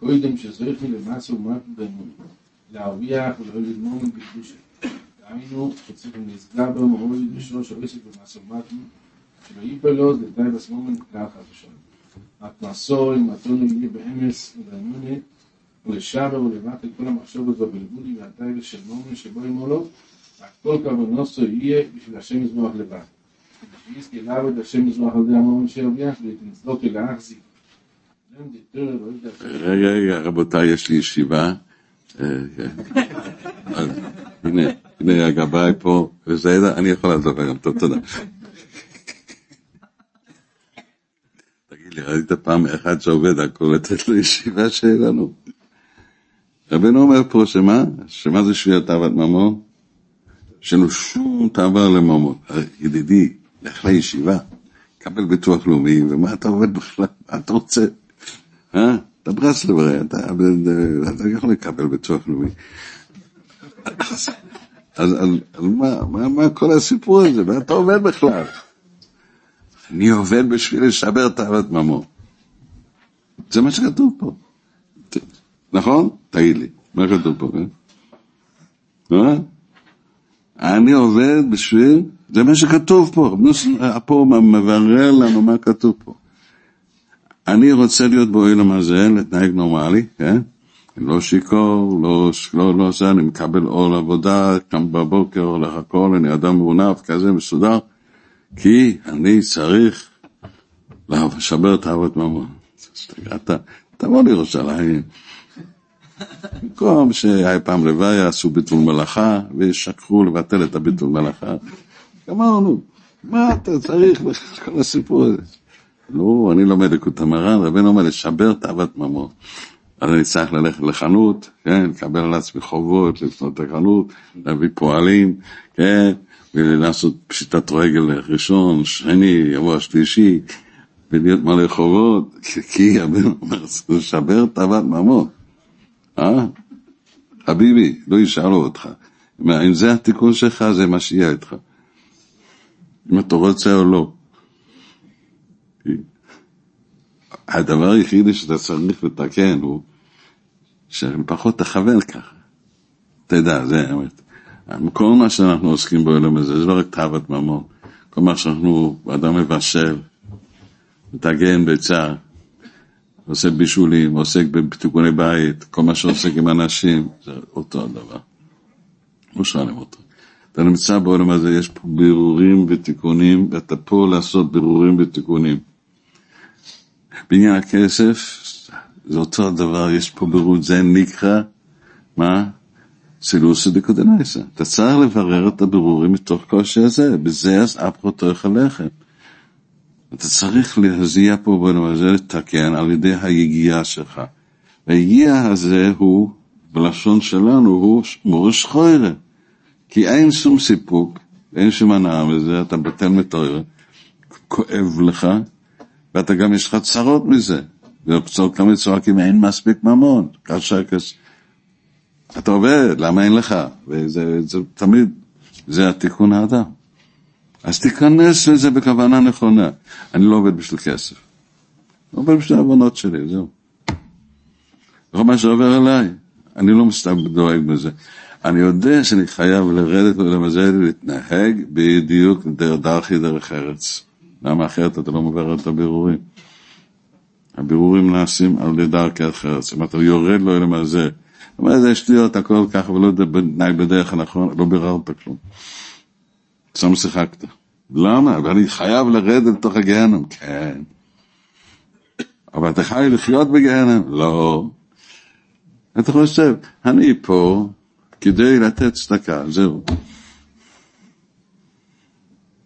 קודם שזריכי למעשה ומטו באמון, להרוויח ולא ללמוד בקדושה. היינו, חוצים נסגר במרוב ראשון שעושה כבר מעשר מתנו, שלא ייפה לו, זה די בסמומן, ככה ושם. רק מעשור, אם אתון נגיד באמס, ולאמונה, ולשבר ולבט את כל המחשבות ובלבודי, ועתי ושל מומן שבו אמרו לו, רק כל נוסו יהיה בשביל השם יזמוח לבד. ושיש גילה ואת השם יזמוח על די המומן שהרוויח, ואת נסדוק אל האחזי. רגע, רגע, רבותיי, יש לי ישיבה. הנה, הנה הגבאי פה, וזה, אני יכול לדבר גם, טוב, תודה. תגיד לי, ראית פעם אחד שעובד הכל לתת לו ישיבה שיהיה לנו? רבנו אומר פה שמה? שמה זה שביעת תאוות ממון? שאין לו שום תאווה לממון. ידידי, לך לישיבה, קבל ביטוח לאומי, ומה אתה עובד בכלל? מה אתה רוצה? אה? אתה ברסלב הרי, אתה, אתה יכול לקבל ביטוח לאומי. אז, אז, אז מה, מה, מה כל הסיפור הזה? מה אתה עובד בכלל? אני עובד בשביל לשבר תאוות ממון. זה מה שכתוב פה. נכון? תגיד לי, מה כתוב פה, כן? אה? אני עובד בשביל, זה מה שכתוב פה, פה מברר לנו מה כתוב פה. אני רוצה להיות באוהלם הזה, להתנהג נורמלי, כן? לא שיכור, לא, לא, לא זה, אני מקבל עול עבודה, קם בבוקר, הולך הכל, אני אדם מעונף, כזה מסודר, כי אני צריך לשבר את אהבת ממון. תבוא לירושלים. במקום שהיה פעם לוויה, עשו ביטול מלאכה, ושכחו לבטל את הביטול מלאכה. אמרנו, מה אתה צריך כל הסיפור הזה? לא, אני לומד לקוט המרן, רבנו אומר לשבר תאוות ממון. אז אני צריך ללכת לחנות, כן, לקבל על עצמי חובות, לפנות החנות, להביא פועלים, כן, ולעשות פשיטת רגל ראשון, שני, יבוא השלישי, ולהיות מלא חובות, כי אומר, לשבר תאוות ממון. אה? חביבי, לא ישאלו אותך. אם זה התיקון שלך, זה מה שיהיה איתך. אם אתה רוצה או לא. הדבר היחידי שאתה צריך לתקן הוא שפחות תכוון ככה. תדע, זה האמת. כל מה שאנחנו עוסקים בעולם הזה, זה לא רק תאוות ממון. כל מה שאנחנו, אדם מבשל, מטגן ביצה, עושה בישולים, עוסק בתיקוני בית, כל מה שעוסק עם אנשים, זה אותו הדבר. לא שואלים אותו. אתה נמצא בעולם הזה, יש פה בירורים ותיקונים, ואתה פה לעשות בירורים ותיקונים. בעניין הכסף, זה אותו הדבר, יש פה בירור, זה נקרא, מה? סילוסא דקודנסה. אתה צריך לברר את הבירורים מתוך קושי הזה, בזה אז אפרותוך הלחם. אתה צריך להזיע פה בעולם הזה, לתקן על ידי היגיעה שלך. והיגיעה הזה הוא, בלשון שלנו, הוא מורש חוירה. כי אין שום סיפוק, אין שום הנאה מזה, אתה בטל מתואר, כואב לך, ואתה גם יש לך צרות מזה. וצור כמה צורקים, אין מספיק ממון, כאשר. אתה עובד, למה אין לך? וזה זה, תמיד, זה התיקון האדם. אז תיכנס לזה בכוונה נכונה. אני לא עובד בשביל כסף. לא עובד בשביל העוונות שלי, זהו. כל מה שעובר אליי, אני לא מסתם דואג בזה. אני יודע שאני חייב לרדת ולמזל ולהתנהג בדיוק דרכי דרך ארץ. למה אחרת אתה לא מובר את הבירורים? הבירורים נעשים על ידי דרכי אחרת. אם אתה יורד לו למזל, זאת אומרת, זה שטויות, הכל ככה, ולא נהג בדרך הנכון, לא ביררת כלום. סתם שיחקת. למה? ואני חייב לרדת לתוך הגהנם. כן. אבל אתה חי לחיות בגהנם? לא. אתה חושב, אני פה כדי לתת צדקה, זהו.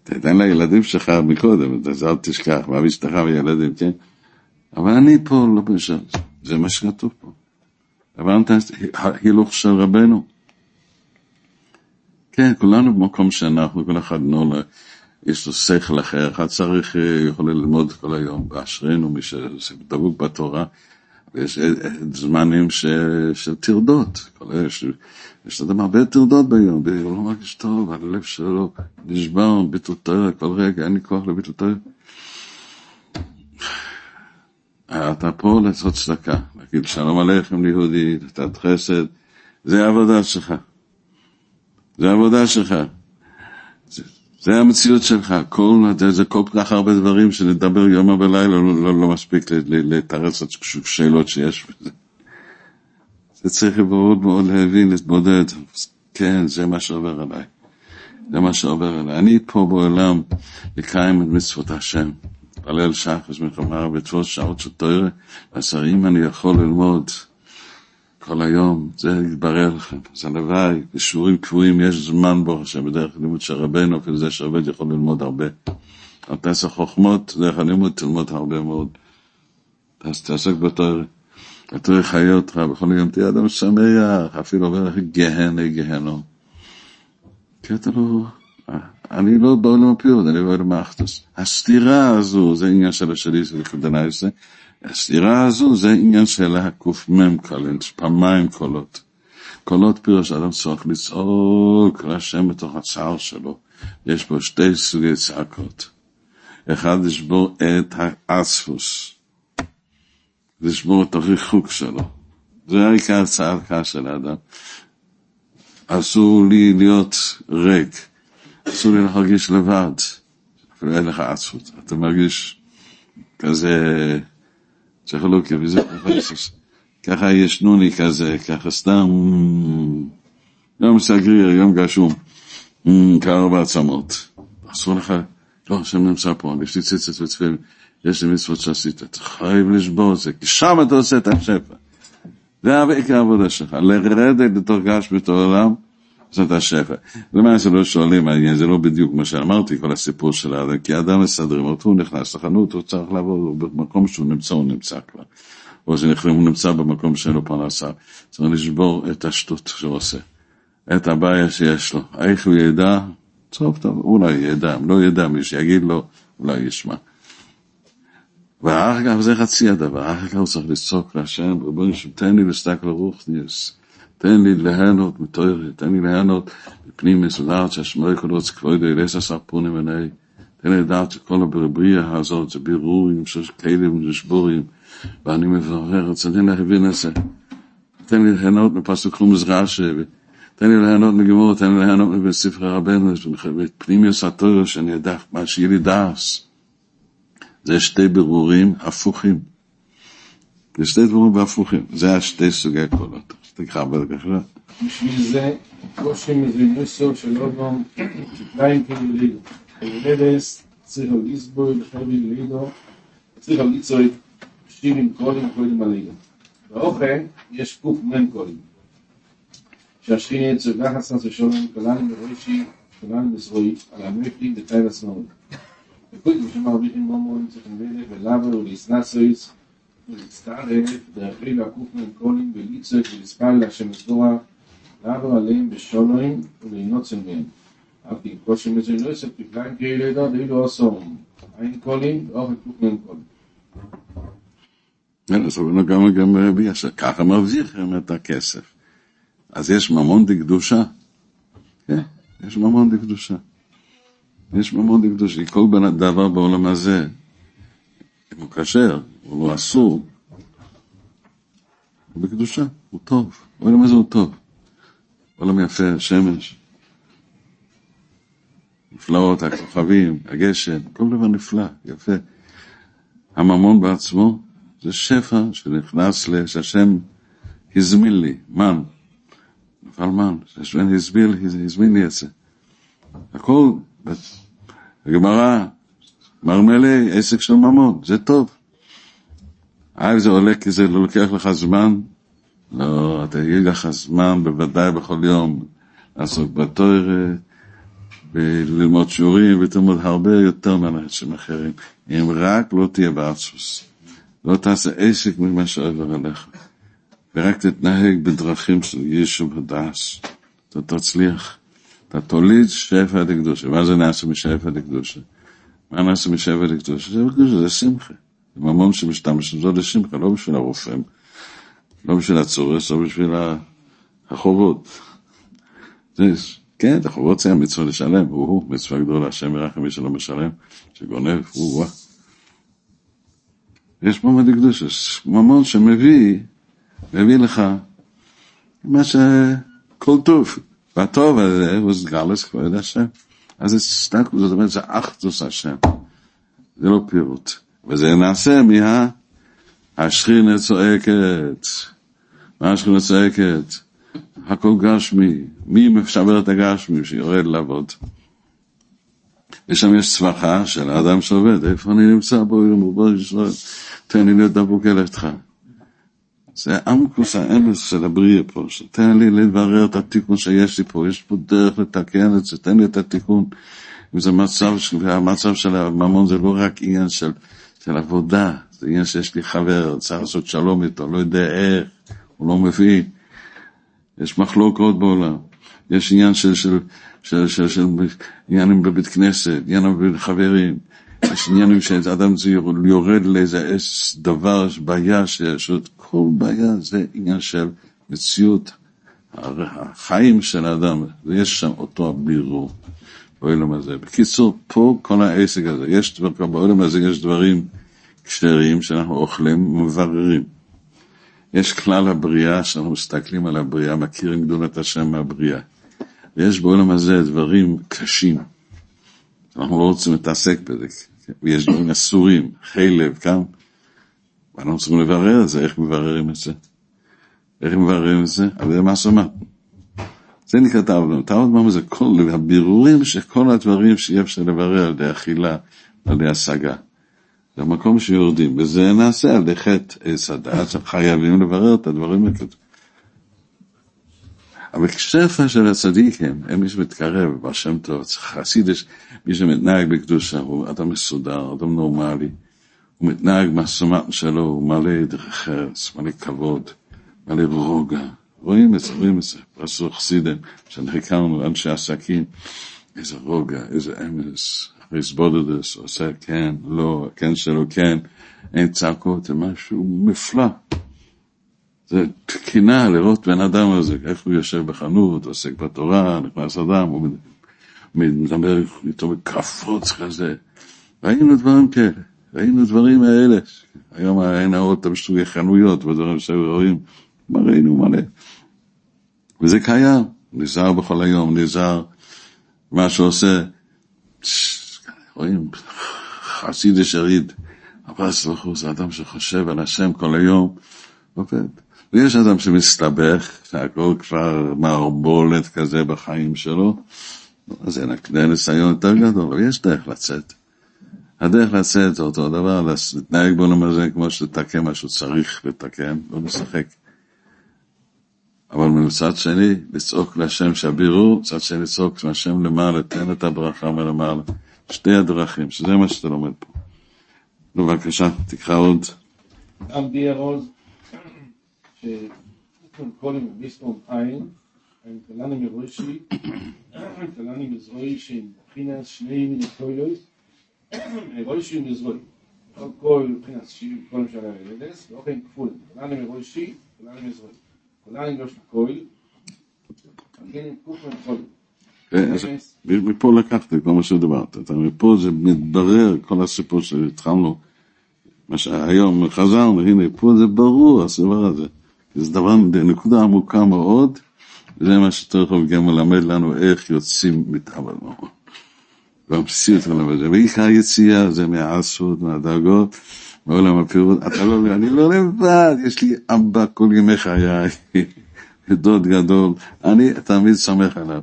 תתן לילדים שלך מקודם, אל תשכח, מה אשתך וילדים, כן? אבל אני פה לא בשביל זה מה שכתוב פה. הבנת? הילוך של רבנו. כן, כולנו במקום שאנחנו, כל אחד נולד, יש לו שכל אחר, אחד צריך, אה, יכול ללמוד כל היום, באשרינו, מי שדבוק בתורה, ויש אה, אה, זמנים ש, של טרדות, יש, יש אדם הרבה טרדות ביום, הוא לא מרגיש טוב, הלב שלו נשבר, ביטול תורה, כל רגע, אין לי כוח לביטול תורה. אתה פה לעשות צדקה, להגיד שלום עליכם ליהודי, לתת חסד, זה העבודה שלך. זה העבודה שלך. זה, המציאות שלך. כל, זה, כל כך הרבה דברים שנדבר יום ולילה, לא, לא, לא מספיק לתרץ את שאלות שיש בזה. זה צריך מאוד מאוד להבין, להתמודד. כן, זה מה שעובר עליי. זה מה שעובר עליי. אני פה בעולם לקיים את מצוות השם. להתפלל שחש מלחמה ותפוס שעות של תוירה, אז אם אני יכול ללמוד כל היום, זה יתברר לכם. אז הלוואי, בשיעורים קבועים יש זמן ברוך השם, בדרך לימוד של רבנו, אפילו זה שעובד יכול ללמוד הרבה. על תעשה חוכמות, דרך הלימוד תלמוד הרבה מאוד. אז תעסק בתוירה. התוירה חיה אותך, בכל יום תהיה אדם שמח, אפילו עובר לך גהנה גהנום. כי אתה לא... אני לא בעולם הפיוט, אני בעולם האחדוס. הסתירה הזו, זה עניין של השלי של קודנייסה, הסתירה הזו זה עניין של הקמ"ם קולנט, פעמיים קולות. קולות פירוש אדם צריך לצעוק להשם בתוך הצער שלו. יש פה שתי סוגי צעקות. אחד לשבור את האספוס, לשבור את הריחוק שלו. זה העיקר הצעקה של האדם. אסור לי להיות ריק. אסור לי להרגיש לבד, אפילו אין לך עצות, אתה מרגיש כזה פסיכולוגיה, וזה ככה ישנוני כזה, ככה סתם יום סגריר, יום גשום, קר בעצמות, אסור לך, לא, השם נמצא פה, יש לי ציצת וצפיל, יש לי מצוות שעשית, אתה חייב לשבור את זה, כי שם אתה עושה את השפע. זה עיקר העבודה שלך, לרדת לתוך גשמית העולם, זאת השפע. למעשה לא שואלים זה לא בדיוק מה שאמרתי, כל הסיפור של האדם, כי האדם מסדרים אותו, הוא נכנס לחנות, הוא צריך לעבור במקום שהוא נמצא, הוא נמצא כבר. או שנכנסים, הוא נמצא במקום שאין לו פרנסה. צריך לשבור את השטות שהוא עושה, את הבעיה שיש לו. איך הוא ידע? טוב, טוב, אולי ידע, אם לא ידע, מי שיגיד לו, אולי ישמע. ואחר כך זה חצי הדבר, אחר כך הוא צריך לצעוק להשם, רבונו תן לי וסתק לרוחניוס. תן לי ליהנות מתוירי, תן לי ליהנות מפנים מסודרת שהשמואל קודוץ כבודו ילס עשר פונים עיני. תן לי לדעת שכל הברבריה הזאת זה בירורים של כלים ושבורים, ואני מברר את זה, תן לי להבין את זה. תן לי ליהנות מפסוק חומס רש"י, תן לי ליהנות מגמור, תן לי ליהנות מספרי רבנו, פנימיוס התוירה שאני יודע, מה שיהיה לי דעס. זה שתי ברורים הפוכים. זה שתי דברים הפוכים, זה השתי סוגי קולות. תקחבל ככה. בשביל זה, כמו שהם מדברים סוף של עוד פעם, תקראים כאילו לידו. חיילדס, צריך על איסבוי, חייבי לידו, צריך על איצוי, שיר עם קודם, קודם על לידו. באוכל, יש קוף מן קודם. שהשכין יהיה צורגה חסן של שולם, כולנו מרוישי, כולנו מזרוי, על המפי, בטייב עצמאות. וכל כמו שמרוויחים בו צריכים לידו, ולאבו, ולאסנאסויס, ולהצטרף דרכי לקופמן קולים וליצק ולספל להשם הסדורה לעבור עליהם בשולוים ולהינוצם מהם. אף כי קושי מזוין לא יסף כפליים כאלה דוד אילו עשום. אין קולים ואוכל קופמן קולים. כן, אז הוא גם גם רבי ישר, ככה מרוויחים את הכסף. אז יש ממון דקדושה? כן, יש ממון דקדושה. יש ממון לקדושי, כל דבר בעולם הזה, אם הוא כשר, הוא לא אסור, הוא בקדושה, הוא טוב, העולם הזה הוא טוב. עולם יפה, שמש, נפלאות, הכוכבים, הגשם, כל דבר נפלא, יפה. הממון בעצמו זה שפע שנכנס שהשם הזמין לי, מן, נפל מן, שהשם הזמין, הזמין לי את זה. הכל, הגמרא, מרמלי, עסק של ממון, זה טוב. האם זה עולה כי זה לוקח לך זמן? לא, אתה יהיה לך זמן בוודאי בכל יום לעסוק בתואר, וללמוד שיעורים ותלמוד הרבה יותר מאנשים אחרים. אם רק לא תהיה בארצוס, לא תעשה עסק ממה שעובר עליך, ורק תתנהג בדרכים של ישו ודעס, אתה תצליח. אתה תוליד שפע לקדושה. מה זה נעשה משפע לקדושה? מה נעשה משפע לקדושה? זה שמחה. זה ממון שמשתמש בזה לשמחה, לא בשביל הרופאים, לא בשביל הצורס, לא בשביל החובות. זה, כן, את החובות זה המצווה לשלם, הוא מצווה גדולה, השם ירחם מי שלא משלם, שגונב, הוא וואה. יש ממון לקדושה, ממון שמביא, מביא לך מה שכל טוב. והטוב הזה הוא סגלס כבוד השם. אז זה סטק, זאת אומרת, זה אחדוס השם. זה לא פירוט. וזה נעשה מה... השכינה צועקת. מה השכינה צועקת? הכל גשמי. מי משבר את הגשמי שיורד לעבוד? ושם יש צווחה של האדם שעובד. איפה אני נמצא בו, בו ישראל? תן לי להיות דבוק אל אליך. זה עמקוס האמס של הבריאה פה, שתן לי לברר את התיקון שיש לי פה, יש פה דרך לתקן את זה, תן לי את התיקון. אם זה מצב, המצב של הממון זה לא רק עניין של, של עבודה, זה עניין שיש לי חבר, צריך לעשות שלום איתו, לא יודע איך, הוא לא מבין. יש מחלוקות בעולם, יש עניין של, של, של, של, של, של עניינים בבית כנסת, עניינים בין חברים. יש עניינים שאדם יורד לאיזה דבר, בעיה, שיש כל בעיה זה עניין של מציאות החיים של האדם, ויש שם אותו הבירור בעולם הזה. בקיצור, פה כל העסק הזה, יש דבר, בעולם הזה יש דברים כשרים שאנחנו אוכלים ומבררים. יש כלל הבריאה, שאנחנו מסתכלים על הבריאה, מכירים גדולת השם מהבריאה. ויש בעולם הזה דברים קשים, אנחנו לא רוצים להתעסק בזה. ויש דברים אסורים, חלב, כאן. ואנחנו צריכים לברר את זה, איך מבררים את זה? איך מבררים את זה? על ידי מה שאמרנו. זה נקרא תאוות תאוות זה כל הבירורים של כל הדברים שאי אפשר לברר על ידי אכילה, על ידי השגה. זה המקום שיורדים, וזה נעשה על ידי חטא עץ הדעת, חייבים לברר את הדברים האלה. אבל כשפע של הצדיקים, הם מי שמתקרב, בשם טוב, חסידש, מי שמתנהג בקדושה, הוא אדם מסודר, אדם נורמלי, הוא מתנהג מהסומת שלו, הוא מלא דרך ארץ, מלא כבוד, מלא רוגע. רואים את זה, רואים את זה, פרסו חסידים, שהכרנו אנשי עסקים, איזה רוגע, איזה אמס, ריסבודדס, עושה כן, לא, כן שלו, כן, אין צעקות, זה משהו מפלא. זה תקינה לראות בן אדם הזה, איך הוא יושב בחנות, עוסק בתורה, נכנס אדם, הוא מדבר איתו בקפוץ כזה. ראינו דברים כאלה, ראינו דברים האלה. היום אין האות בסוגי חנויות ודברים שהיו רואים, מה ראינו מלא. וזה קיים, נזהר בכל היום, נזהר מה שעושה. רואים, חסיד ישריד, אבל סלחו, זה אדם שחושב על השם כל היום, עובד. ויש אדם שמסתבך, שהכל כבר מערבולת כזה בחיים שלו, אז אין ניסיון יותר גדול, אבל יש דרך לצאת. הדרך לצאת זה אותו דבר, להתנהג בעולם הזה כמו שתתקן מה שצריך לתקן, לא לשחק. אבל מצד שני, לצעוק להשם שהבירור, מצד שני לצעוק להשם למעלה, תן את הברכה מלמעלה. שתי הדרכים, שזה מה שאתה לומד פה. בבקשה, תקרא עוד. גם דיה רוז. קודם ביסטום עין, ein kleiner Miroshi, ein kleiner Miroshi in Chinas, שני מיני מירוshi in Miroshi. כל מבחינת כל משל הילדס, באופן כפול, כולנו מירוshi, כולנו מירוshi. כולנו לא של אז אמס, מפה לקחתי כל מה שדיברת. אתה- מפה זה מתברר כל הסיפור שהתחלנו, מה שהיום חזרנו, הנה, פה זה ברור, הסיפור הזה. זה דבר, נקודה עמוקה מאוד, זה מה שצריך גם ללמד לנו איך יוצאים מתאבל ממון. והמציאות מלמד זה. ועיקר היציאה זה מהעשות, מהדרגות, מעולם הפירוט. אתה לא, אני לא לבד, יש לי אבא כל ימי חיי, דוד גדול, אני תמיד סומך עליו.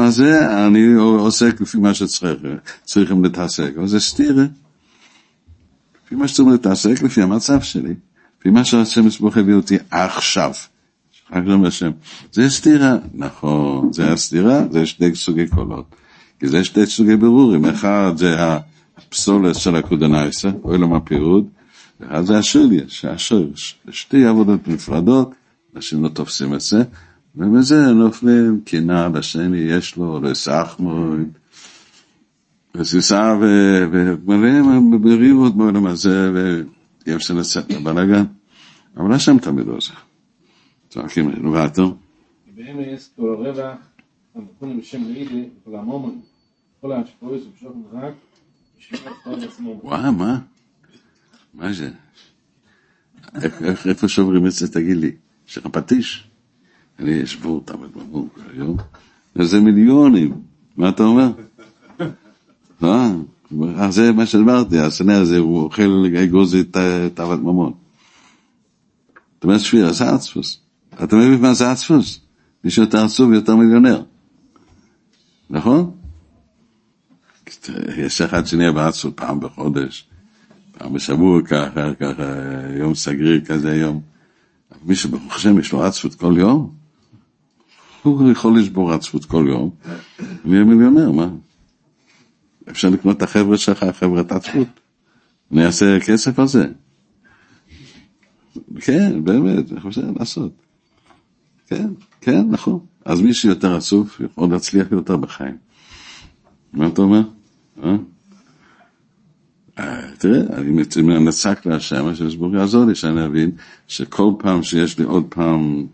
הזה אני עוסק לפי מה שצריכים להתעסק, אבל זה סתירה. לפי מה שצריכים להתעסק, לפי המצב שלי, לפי מה שהשם יסבוך הביא אותי עכשיו. רק לא מהשם. זה סתירה, נכון, זה הסתירה, זה שני סוגי קולות. כי זה שני סוגי ברורים, אחד זה הפסולת של הקודנייסה, עולם הפירוד, ואחד זה השוליה, שהשורש, שתי עבודות נפרדות, אנשים לא תופסים את זה, ובזה נופלים קנאה לשני, יש לו, לסחמון, וסיסה ומלאים בריבות בעולם הזה, ואי אפשר לצאת לבלאגן, אבל השם תמיד עוזר. צועקים, ואתו, באמס, כל הרווח, המקום בשם לילה, כל המומון, כל ההשפעות ובשוכן רק. וואו, מה? מה זה? איפה שוברים את זה, תגיד לי? יש לך פטיש? אני אשבור אותם בבום היום. זה מיליונים. מה אתה אומר? אה, אז זה מה שדיברתי, הסנה הזה, הוא אוכל אגוזי תאוות ממון. אתה אומר שפיר, זה עצפוס. אתה מבין מה זה עצפוס? מי שיותר עצוב יותר מיליונר. נכון? יש אחד שנהיה בעצמות פעם בחודש, פעם בשבוע ככה, ככה, יום סגריר כזה יום. מי שברוך השם יש לו עצמות כל יום, הוא יכול לשבור עצמות כל יום, ויהיה מיליונר, מה? אפשר לקנות את החבר'ה שלך, חבר'ת עצמות. אני אעשה כסף על זה. כן, באמת, אני חושב לעשות. כן, כן, נכון. אז מי שיותר עצוב יכול להצליח יותר בחיים. מה אתה אומר? אה? אה, תראה, אני מת- נצק להשם, שהשבור יעזור לי שאני אבין שכל פעם שיש לי עוד פעם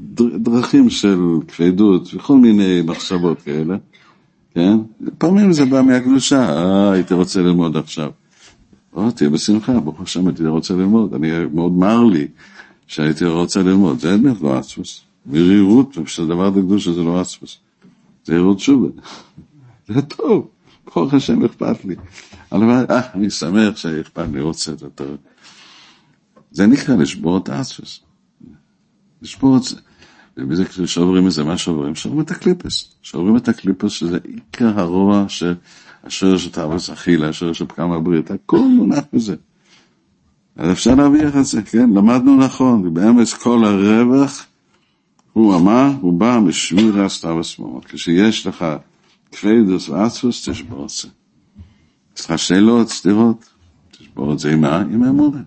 דר- דרכים של כבדות וכל מיני מחשבות כאלה, כן? פעמים זה בא מהקדושה, אה, הייתי רוצה ללמוד עכשיו. או, תהיה בשמחה, ברוך השם, הייתי רוצה ללמוד. אני, מאוד מר לי שהייתי רוצה ללמוד. זה באמת לא עצמוס. מרירות, כשדבר לקדושה זה לא עצמוס. זה עירות שובה. זה טוב, ברוך השם אכפת לי. הלוואי, אה, אני שמח שאכפת לי, רוצה את זה. זה נקרא לשבור את האסוס. לשבור את זה. ובזה כששוברים את זה, מה שוברים? שוברים את הקליפס. שוברים את הקליפס שזה עיקר הרוע של תאווס אכילה, השורש של פגם הברית, הכל מונח בזה. אז אפשר להרוויח את זה, כן? למדנו נכון, באמץ כל הרווח, הוא אמר, הוא בא משמירה סתיווס ממון. כשיש לך כבדוס ואצפוס, תשבור את זה. יש לך שאלות, סתירות, תשבור את זה עם מה? עם האמונה.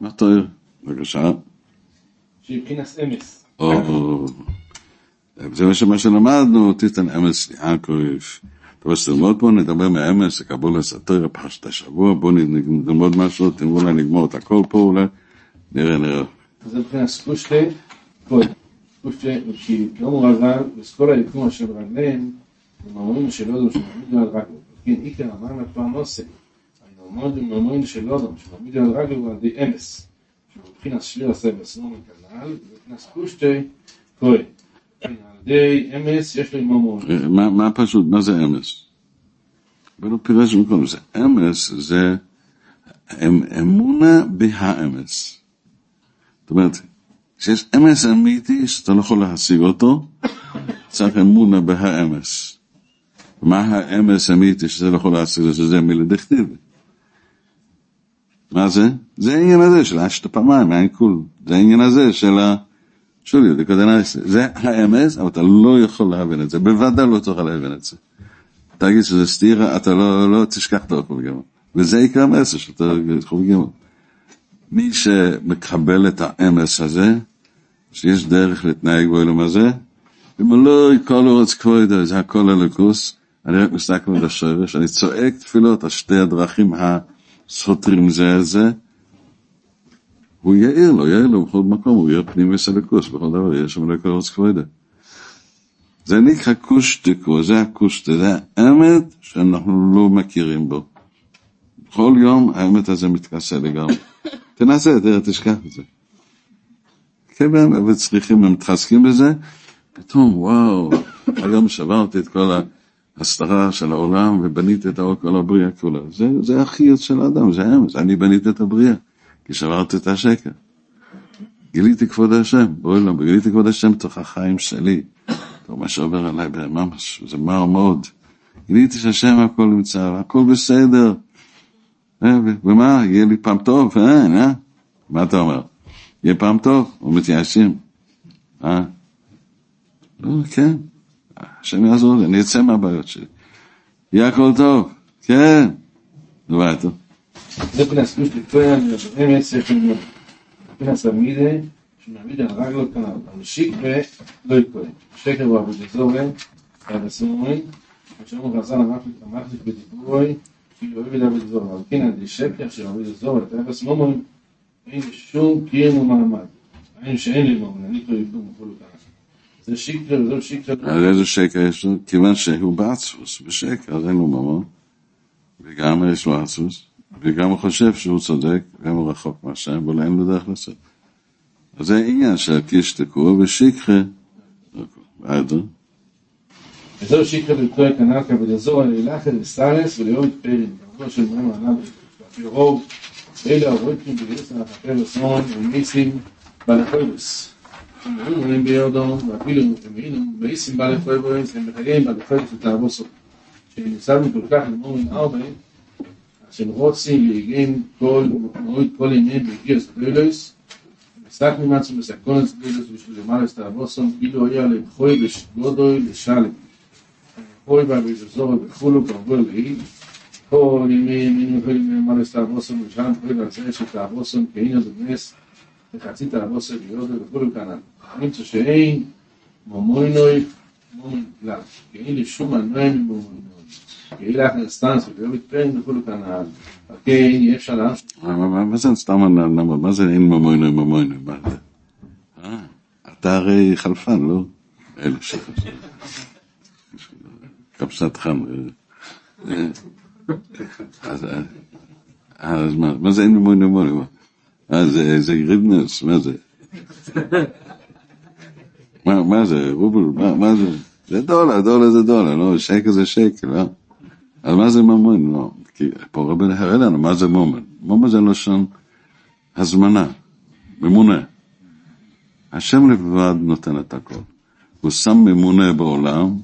מה תואר? בבקשה. שבחינס אמס. זה מה שמה שלמדנו, תיתן אמס יעקב. רוצה ללמוד פה, נדבר מאמס, לקבול הסתר, פרשת השבוע, בואו נלמוד משהו, תראו אולי נגמור את הכל פה אולי, נראה, נראה. זה מבחינס קושטה, כל. קושטה, כי לא רזל, וסקול היקום אשר ברגליהם, הם אומרים שלא יודעים שמעמידו על רגלו. כן, עיקר אמר לפרנוסה. הם אומרים שלא יודעים שמעמידו על רגלו הוא על ידי אמס. שמבחינס שיר עשה בסנומן כנ"ל, יש לו ממון. מה, פשוט, מה זה אמס? ולא פירש מקודם, זה אמס, זה אמ, אמונה בהאמס. זאת אומרת, כשיש אמס אמיתי שאתה לא יכול להשיג אותו, צריך אמונה בהאמס. מה האמס אמיתי שזה לא יכול להשיג, שזה מילה דכתיב. מה זה? זה העניין הזה של אשת פעמיים, אין כול. זה העניין הזה של ה... שולי, דקודנאיס. זה האמס, אבל אתה לא יכול להבין את זה. בוודאי לא תוכל להבין את זה. תגיד שזה סתירה, אתה לא, לא תשכח את האוכל גמל. וזה עיקר המסר שאתה יכול גמל. מי שמקבל את האמס הזה, שיש דרך להתנהג בעולם הזה, ומלוא כל אורץ כבודו, זה הכל הלקוס, אני רק מסתכל על השורש, אני צועק תפילות על שתי הדרכים הסותרים זה את זה, הוא יאיר לו, יאיר לו בכל מקום, הוא יאיר פנים וסלקוס, בכל דבר, יש שם לכל אורץ כבודו. זה נקרא קושטיקו, זה הקושטה, זה האמת שאנחנו לא מכירים בו. כל יום האמת הזה מתכסה לגמרי. תנסה, תראה, תשכח את זה. כן, וצריכים, הם מתחזקים בזה, פתאום, וואו, היום שברתי את כל ההסתרה של העולם ובניתי את כל הבריאה כולה. זה, זה החיות של האדם, זה האמת, אני בניתי את הבריאה, כי שברתי את השקר. גיליתי כבוד השם, בואי לא, גיליתי כבוד השם תוך החיים שלי. טוב, מה שעובר עליי ממש, זה מר מאוד. גיליתי שהשם הכל נמצא, הכל בסדר. אה, ומה, יהיה לי פעם טוב, אה, אה? מה אתה אומר? יהיה פעם טוב, או מתייאשים? אה? לא, כן, השם יעזור לי, אני אצא מהבעיות שלי. יהיה הכל טוב, כן. נו, מה אתה? על על יקודם. שקר הוא עבוד אזורי, ועד הסומרים, ושאומר חזן המחליק בדיבורוי, כאילו אוהב עבוד אזורי, אבל כן, על שקר של עבוד אזורי, את האפס מומרים, אין שום קיים ומעמד. אין שאין לי מומרים, אני כבר יבדו מכל אותה. זה שקר, זה שקר. על איזה שקר יש לו? כיוון שהוא בעצמוס, בשקר, אז אין לו ממון, וגם יש לו עצמוס, וגם הוא חושב שהוא צודק, וגם הוא רחוק מהשם, אבל אין לו דרך לעשות. אז זה עניין של תשתקו ושקחה. בסדר? וזהו שיקרא בלתו קנקה ולעזור על אילחת וסטרס ולאור את פרין, כמובן של מים עליו ברוב, אלה הרויקים בגרס על החפר ושמאל ומיסים אנחנו רואים ביורדון, ואפילו מוכמינו, ואיסים בעלי פרויבורים, זה מתגעים בעלי פרויבורים של תאבוסו. כשנצלנו כל כך למור עם ארבעים, אשר רוצים להגעים כל, ומוריד כל ימיהם בגירס בלילויס, נסתק ממצו מסקונס בלילויס בשביל למר את תאבוסו, אילו היה להם חוי בשגודוי לשלם. חוי בה בזוזור ובחולו כרבו לגעים, כל ימיהם אינו חוי למר את תאבוסו, ושלם חוי בעצרת של תאבוסו, זה נס, וחצי תאבוסון ויודו וכולו כנן. נמצא שאין מומוינוי מומוין כלל. כאין לשום מנוי ממומוינוי. כאין לך נסטנס ולא מתפן וכולו כנן. כן, אי אפשר להמשיך. מה זה סתם הנאמר? מה זה אין ממוינו ממוינו? מה זה? אה, אתה הרי חלפן, לא? אלה שחלפן. כבשת חם. אז מה זה אין ממוינו ממוינו? אה, זה ריבנס, מה זה? מה זה? רובל, מה זה? זה דולר, דולר זה דולר, לא? שקל זה שקל, לא? אז מה זה ממון? לא. כי פה רבי הראה לנו מה זה מומן. מומן זה לשון הזמנה, ממונה. השם לבד נותן את הכל. הוא שם ממונה בעולם,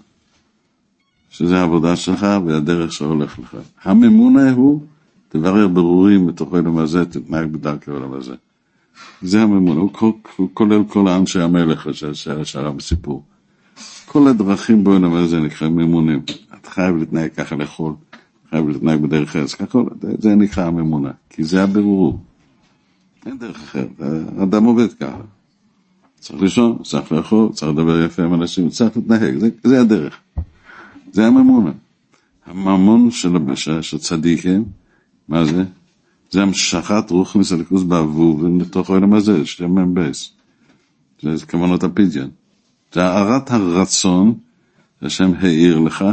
שזה העבודה שלך והדרך שהולך לך. הממונה הוא, תברר ברורים בתוך העולם הזה, תתנהג בדרכי העולם הזה. זה הממונה, הוא, כולל כל האנשי המלך שהרב בסיפור. כל הדרכים בעולם הזה נקראים ממונים. אתה חייב להתנהג ככה לאכול, חייב להתנהג בדרך ארץ, ככה, זה נקרא הממונה, כי זה הבירור. אין דרך אחרת, האדם עובד ככה. צריך לישון, צריך לאכול, צריך לדבר יפה עם אנשים, צריך להתנהג, זה, זה הדרך. זה הממונה. הממון של, של צדיקים, מה זה? זה המשכת רוח מסלקוס בעבור לתוך העולם הזה, שם מבייס. זה כוונות הפדיון. זה הארת הרצון שהשם העיר לך,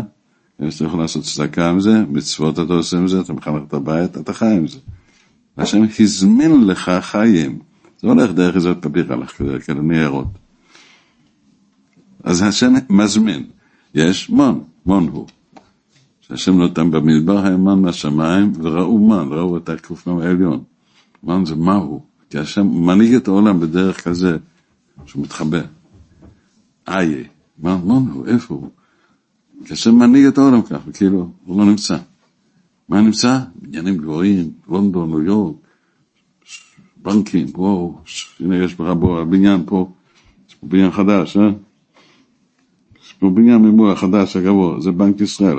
אם אתה יכול לעשות צדקה עם זה, מצוות אתה עושה עם זה, אתה מחנך את הבית, אתה חי עם זה. והשם הזמין לך חיים. זה הולך דרך איזה הלך כזה, כאלה ניירות. אז השם מזמין. יש מון, מון הוא. שהשם נותן במדבר האמן מהשמיים, וראו מן, ראו את הקופם העליון. מן זה מהו. כי השם מנהיג את העולם בדרך כזה, שהוא מתחבא. איה, מן, מן הוא, איפה הוא? כשם מנהיג את העולם ככה, כאילו, הוא לא נמצא. מה נמצא? בניינים גבוהים, לונדון, ניו יורק, בנקים, וואו, הנה יש ברבו, הבניין פה, יש פה בניין חדש, אה? יש פה בניין ממוע חדש, הגבוה, זה בנק ישראל,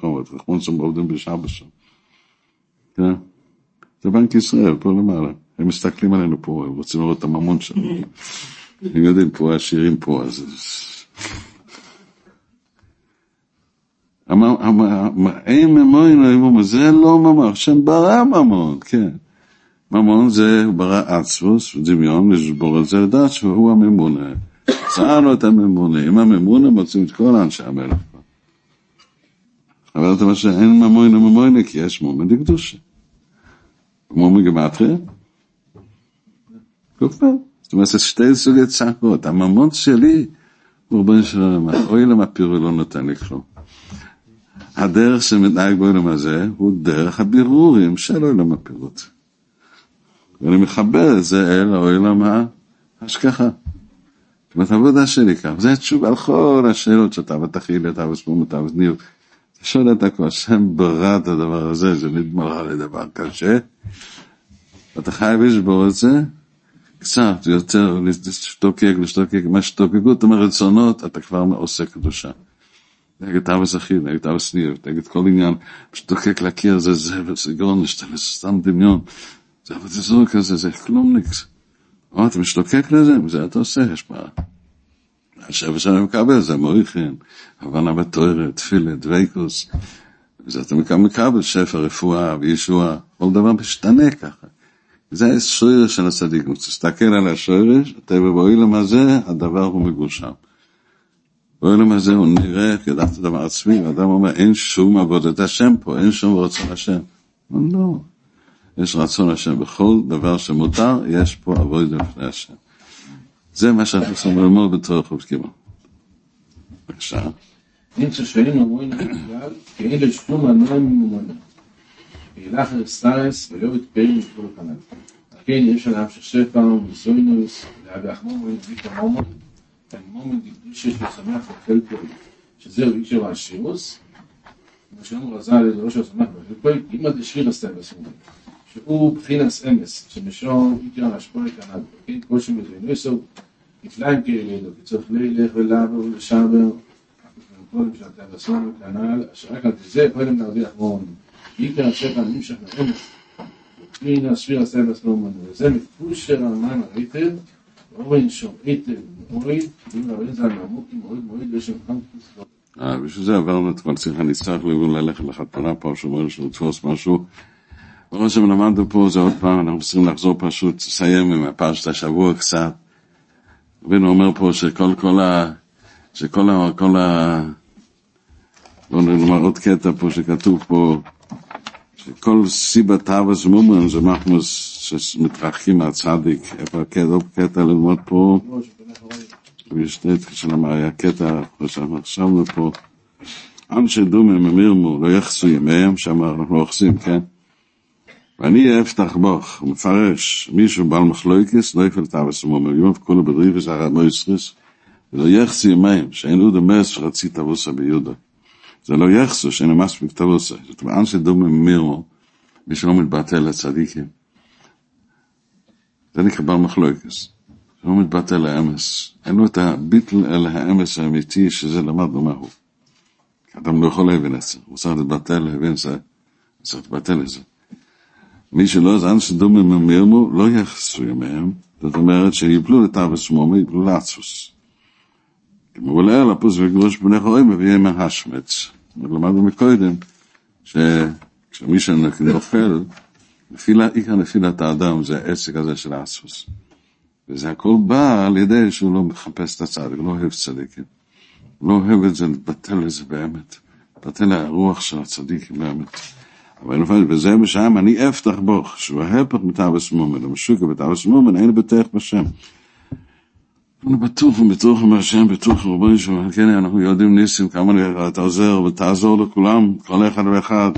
קומות, רחמון שם עובדים בשעה שם. כן? זה בנק ישראל, פה למעלה. הם מסתכלים עלינו פה, הם רוצים לראות את הממון שלנו. הם יודעים, פה עשירים פה, אז... אין ממון, זה לא ממון, השם ברא ממון, כן. ממון זה, ברא עצמוס, דמיון, לשבור את זה לדעת שהוא הממונה. מצאנו את הממונה, עם הממונה מוצאים את כל אנשי המלך פה. אבל אתה אומר שאין ממוינה ממוינה, כי יש מומן דקדושה. כמו מגמטריה, קופר. זאת אומרת, זה שתי סוגי צעקות. הממון שלי, ריבונו של עולם, אוי למה פירו לא נותן לי כלום. הדרך שמתנהג בעולם הזה הוא דרך הבירורים של עולם הפירוט. ואני מחבר את זה אל העולם ההשכחה. זאת העבודה שלי כאן, זה תשובה על כל השאלות שאתה ותכיל, אתה וסמום, אתה וניר. אתה שואל את הכל, השם ברא את הדבר הזה, זה לך לדבר קשה. אתה חייב לשבור את זה, קצת יותר, להשתוקק, להשתוקק, מה שתוקקות רצונות, אתה כבר עושה קדושה. נגד אבא אחיד, נגד אבא ניר, נגד כל עניין, משתוקק להכיר, זה זה, זה סתם דמיון. זה אבל זה כזה, זה כלום ניקס. או אתה משתוקק לזה, וזה אתה עושה השפעה. השבע שאני מקבל זה מויכין, הבנה בתוארת, תפילה, דוויקוס. וזה אתה מקבל שפע רפואה וישוע, כל דבר משתנה ככה. זה השורש של הצדיק, תסתכל על השורש, אתה באוילם הזה, הדבר הוא מגושם. באוילם הזה הוא נראה כדעת הדבר עצמי, ואדם אומר, אין שום עבודת השם פה, אין שום רצון השם. לא. יש רצון השם בכל דבר שמותר, יש פה עבודה לפני השם. זה מה שאנחנו צריכים ללמוד בתור חובקימה. בבקשה. אין ששאין אומרים בכלל, כי אין מנוע ממומנה. ואילך ארסטרס ולא יתפרים מכל כנ"ל. כן, יש עליו ששפע ומסוינוס, לאגח מומון, ויקה מומון, מומון דקדושה ששמח וחלקו, שזהו איקשר השירוס, כמו שאומר רז"ל, זה לא ששמח וחלקו, אם עד השיר הסטרס אומרים. שהוא בחינס אמס, שמשום איתר השפועה כנ"ל, כן, כל שמזוינוסו, נפלאים כאלה, וצריך לילך ולעבור ולשבר, קודם שאתה בסום כנ"ל, שרק על זה קודם נרוויח מאוד. עיקר השפע נמשך לאמס, פנינה ספיר הסבס לא מנו, וזה מפושר המים הריטר, אורן שום היטב מועיד, אם רבי זה המעמוקים מועיד מועיד ושם חמקוס אה, בשביל זה עברנו את כל צריכה, נצטרך ללכת לחתונה פה, שאומרים שהוא לתפוס משהו. מה שלמדנו פה זה עוד פעם, אנחנו צריכים לחזור פשוט, לסיים עם הפרשת השבוע קצת. רבינו אומר פה שכל כל ה... שכל ה... כל ה... בואו נאמר עוד קטע פה שכתוב פה, שכל סיבה תאווה מומן זה מחמוס שמתרחקים מהצדיק. איפה הקטע, עוד קטע ללמוד פה? יש שם היה קטע, כמו שאנחנו חשבנו פה, אנשי דומים אמירמו, לא יחסו ימיהם, שם אנחנו אוחזים, כן? ואני אפתח בוך, הוא מפרש, מישהו בעל מחלויקס, לא יפל תאווה מומן, יום כולו בדריבס, הרב מויסריס, ולא יחסו ימיהם, שאין עוד המס שרצי תבוסה ביהודה. זה לא יחסו, שאין מספיק תבוסה. זאת אומרת, אנשי דומים אמירמו, מי שלא מתבטא לצדיקים. זה נקרא בעל מחלוקס. לא מתבטא לאמס. אין לו את הביטל אל האמס האמיתי, שזה למדנו מהו. אדם לא יכול להבין את זה. הוא צריך להתבטא להבין זה, הוא צריך להתבטא לזה. מי שלא זן שדומים ממירמו, לא יחסו ימיהם. זאת אומרת שיפלו לתאווה שמומה, יפלו לעצוס. כמו עולה לפוס וגרוש בני חורים, ויהיה מהשמץ. למדנו מקודם, שכשמי שנופל, נפילה, עיקר נפילת האדם זה העסק הזה של האסוס. וזה הכל בא על ידי שהוא לא מחפש את הצדיק, לא אוהב צדיקים. לא אוהב את זה, לבטל את זה באמת. לבטל הרוח של הצדיקים באמת. אבל לפעמים, וזה בשם, אני אפתח בוך, שהוא ההפך מתאווה מומן, המשוקה בתאווה מומן, אין בטח בשם. אנחנו בטוח ובטוח עם השם, בטוח רבוני שלנו, כן, אנחנו יודעים ניסים, כמה אתה עוזר ותעזור לכולם, כל אחד ואחד.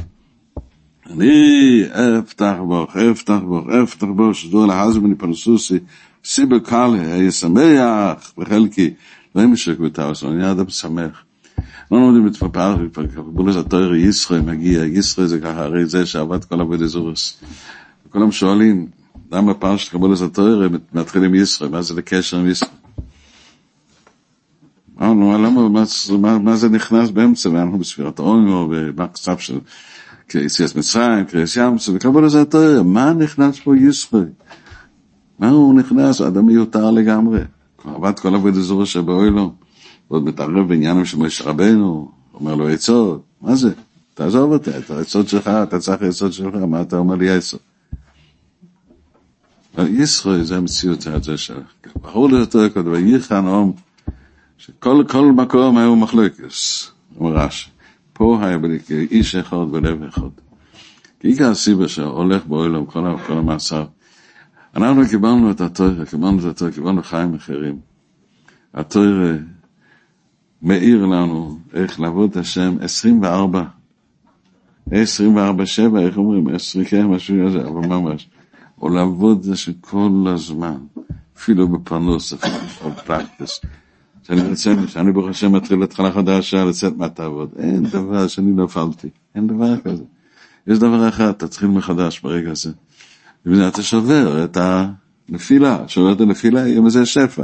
אני אפתח בוך, אפתח בוך, אפתח בוך, שדור להזמני פרסוסי, סיבר קאלה, היה שמח בחלקי, לא ימשק בתאוס, אני אדם שמח. לא לומדים את פפר, קבולת התואר ישראל מגיע, ישראל זה ככה, הרי זה שעבד כל עבודי זורס. וכולם שואלים, למה פרשת קבולת התואר מתחילים ישראל, מה זה לקשר עם ישראל? אמרנו, למה, מה, זה נכנס באמצע, ואנחנו בספירת העומר, ובקצב של יציאת מצרים, קריאס ים, וקבול לזה התואר, מה נכנס פה ישראל? מה הוא נכנס? אדם מיותר לגמרי. עבד כל עבוד אזור שבאוילו, ועוד מתערב בעניינים של משה רבנו, אומר לו עצות, מה זה? תעזוב אותי, את העצות שלך, אתה צריך עצות שלך, מה אתה אומר לי עצות? ישראל זה המציאות הזה של ברור לי יותר קודם, וייחן אום, שכל כל מקום היו מחלוקס, אומר רש"י. פה היה איש אחד ולב אחד. כי עיקר הסיבה שהולך בעולם כל, המעשר. אנחנו קיבלנו את התורה, קיבלנו את התורה, קיבלנו חיים אחרים. התורה מאיר לנו איך לעבוד את השם 24, 24 7, איך אומרים? 20, כן, משהו כזה, אבל ממש. או לעבוד את זה כל הזמן, אפילו בפרנוס, אפילו בפרקטס. שאני רוצה, שאני ברוך השם מתחיל התחלה חדשה לצאת מהתעבוד. אין דבר שאני נפלתי, אין דבר כזה. יש דבר אחד, תתחיל מחדש ברגע הזה. אתה שובר את הנפילה, שובר את הנפילה, יהיה מזה שפע.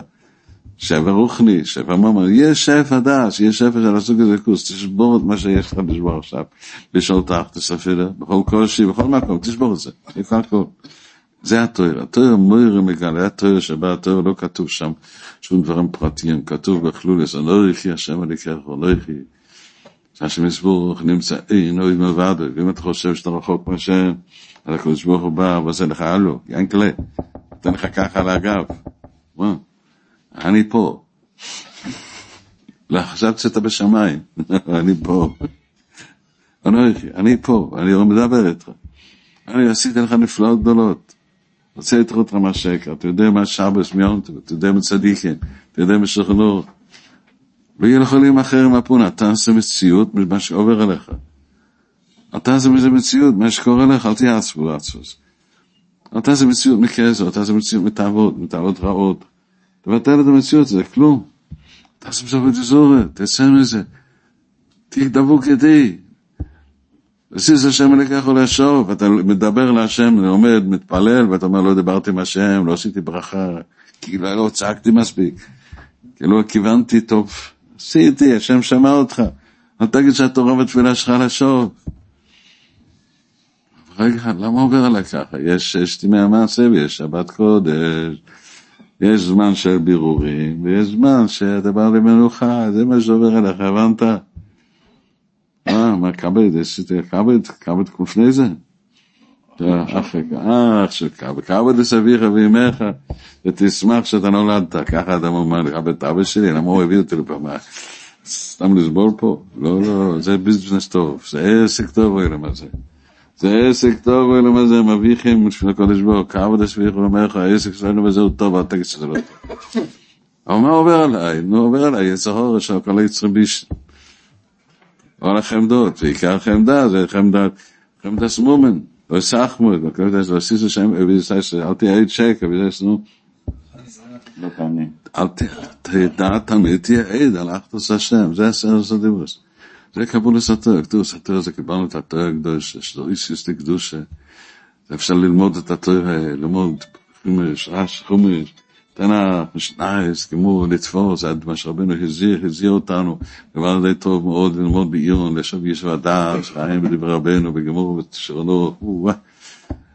שפע רוחני, שפע ממש, יש שפע דש, יש שפע של הסוג הזה כוס, תשבור את מה שיש לך לשבור עכשיו. בשעות תחת, תספילה, בכל קושי, בכל מקום, תשבור את זה, איפה הכל. זה התואר, התואר מויר מגלה, התואר שבה התואר לא כתוב שם שום דברים פרטיים, כתוב בכלולס, לא יחי השם עליכך, לא יחי. שהשם יסבור נמצא אין אוי מלבד, ואם אתה חושב שאתה רחוק מהשם, אז הקדוש ברוך הוא בא ועושה לך הלו, ינקלה, נותן לך ככה על הגב. מה? אני פה. לא, חשבתי שאתה בשמיים, אני פה. אני פה, אני מדבר איתך. אני עשיתי לך נפלאות גדולות. רוצה לתראה אותך מה שקר, אתה יודע מה שבס מיונטו, אתה יודע מה צדיקים, אתה יודע מה שכנור. לא יהיה לך עולים אחרים מהפונה, אתה עושה מציאות ממה שעובר עליך. אתה עושה מזה מציאות, מה שקורה לך, אל תהיה עצבו עצבוס. אתה עושה מציאות מכסר, אתה עושה מציאות מתאבות, מתאבות רעות. תבטל את המציאות, זה כלום. אתה עושה בסוף את הזורת, תצא מזה. תהיה דבוק ידי, וסיס השם אלוקיך ולשוב, אתה מדבר להשם, עומד, מתפלל, ואתה אומר, לא דיברתי עם השם, לא עשיתי ברכה, כאילו לא צעקתי מספיק, כאילו כיוונתי טוב, עשיתי, השם שמע אותך, אל תגיד שהתורה בתפילה שלך לשוב. רגע, למה עובר עליי ככה? יש ששת ימי המעשה ויש שבת קודש, יש זמן של בירורים, ויש זמן שאתה בא למנוחה, זה מה שעובר עליך, הבנת? אה, מה כבד, עשיתי כבד, כבד לפני זה. אח של כבד, כבד את אביך ואימך, ותשמח שאתה נולדת, ככה אדם אומר לך, את אבא שלי, למה הוא הביא אותי לפה, מה, סתם לסבול פה? לא, לא, זה ביזנס טוב, זה עסק טוב, אוי למה זה. זה עסק טוב, אוי למה זה, מביכם בשביל הקודש ברוך, כבד אביך ואימך, העסק שלנו וזהו טוב, אל תגיד שזה לא טוב. אבל מה עובר עליי? נו, עובר עליי, יצר הורש של כל היצרים ביש. או החמדות, ועיקר חמדה זה חמדה, חמדה סמומן, או סחמוד, וכאלה זה עשיסו שם, אל תהיה שקר, וזה נו. אל תדע תמיד תהיה עד על אחדוס השם, זה הסרס הדיבוס. זה קבולת התואר, קדוס התואר זה קיבלנו את התואר הקדוש, שזו איסיס לקדושה. אפשר ללמוד את התואר, ללמוד חומש, רש, חומש, תנא, משנייס, כמו לתפוס, עד מה שרבנו הזהיר, הזהיר אותנו, דבר די טוב מאוד ללמוד בעיון, לשוב יש ודעת, חיים בדברי רבנו, בגמור ובשרנו,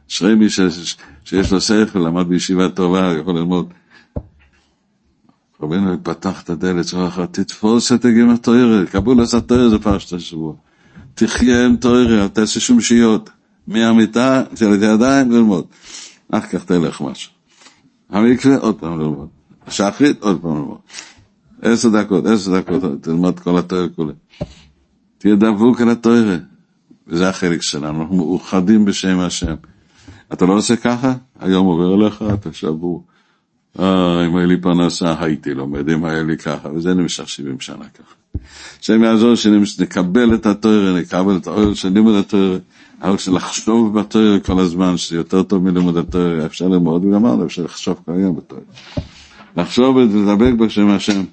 אשרי מי שיש לו שכל, למד בישיבה טובה, יכול ללמוד. רבנו פתח את הדלת אחת, תתפוס את הגימר תוירה, קבול עשה תוירה זה פרשת השבוע. תחיה עם תוירה, אל תעשה שום שיות. מהמיטה, של הידיים ללמוד. אך כך תלך משהו. המקווה, עוד פעם ללמוד. שחרית, עוד פעם ללמוד. עשר דקות, עשר דקות, תלמד כל התואר כולה. תהיה דבוק על התואר. וזה החלק שלנו, אנחנו מאוחדים בשם השם. אתה לא עושה ככה, היום עובר אליך, אתה שבור. אה, אם היה לי פרנסה, הייתי לומד, אם היה לי ככה, וזה נמשך 70 שנה ככה. השם יעזור שנקבל את התואר, נקבל את האור של לימוד התואר. אבל לחשוב בתואר כל הזמן, שזה יותר טוב מלימוד התואר, אפשר ללמוד, וגם אפשר לחשוב כל היום בתואר. לחשוב ולדבק בשם השם.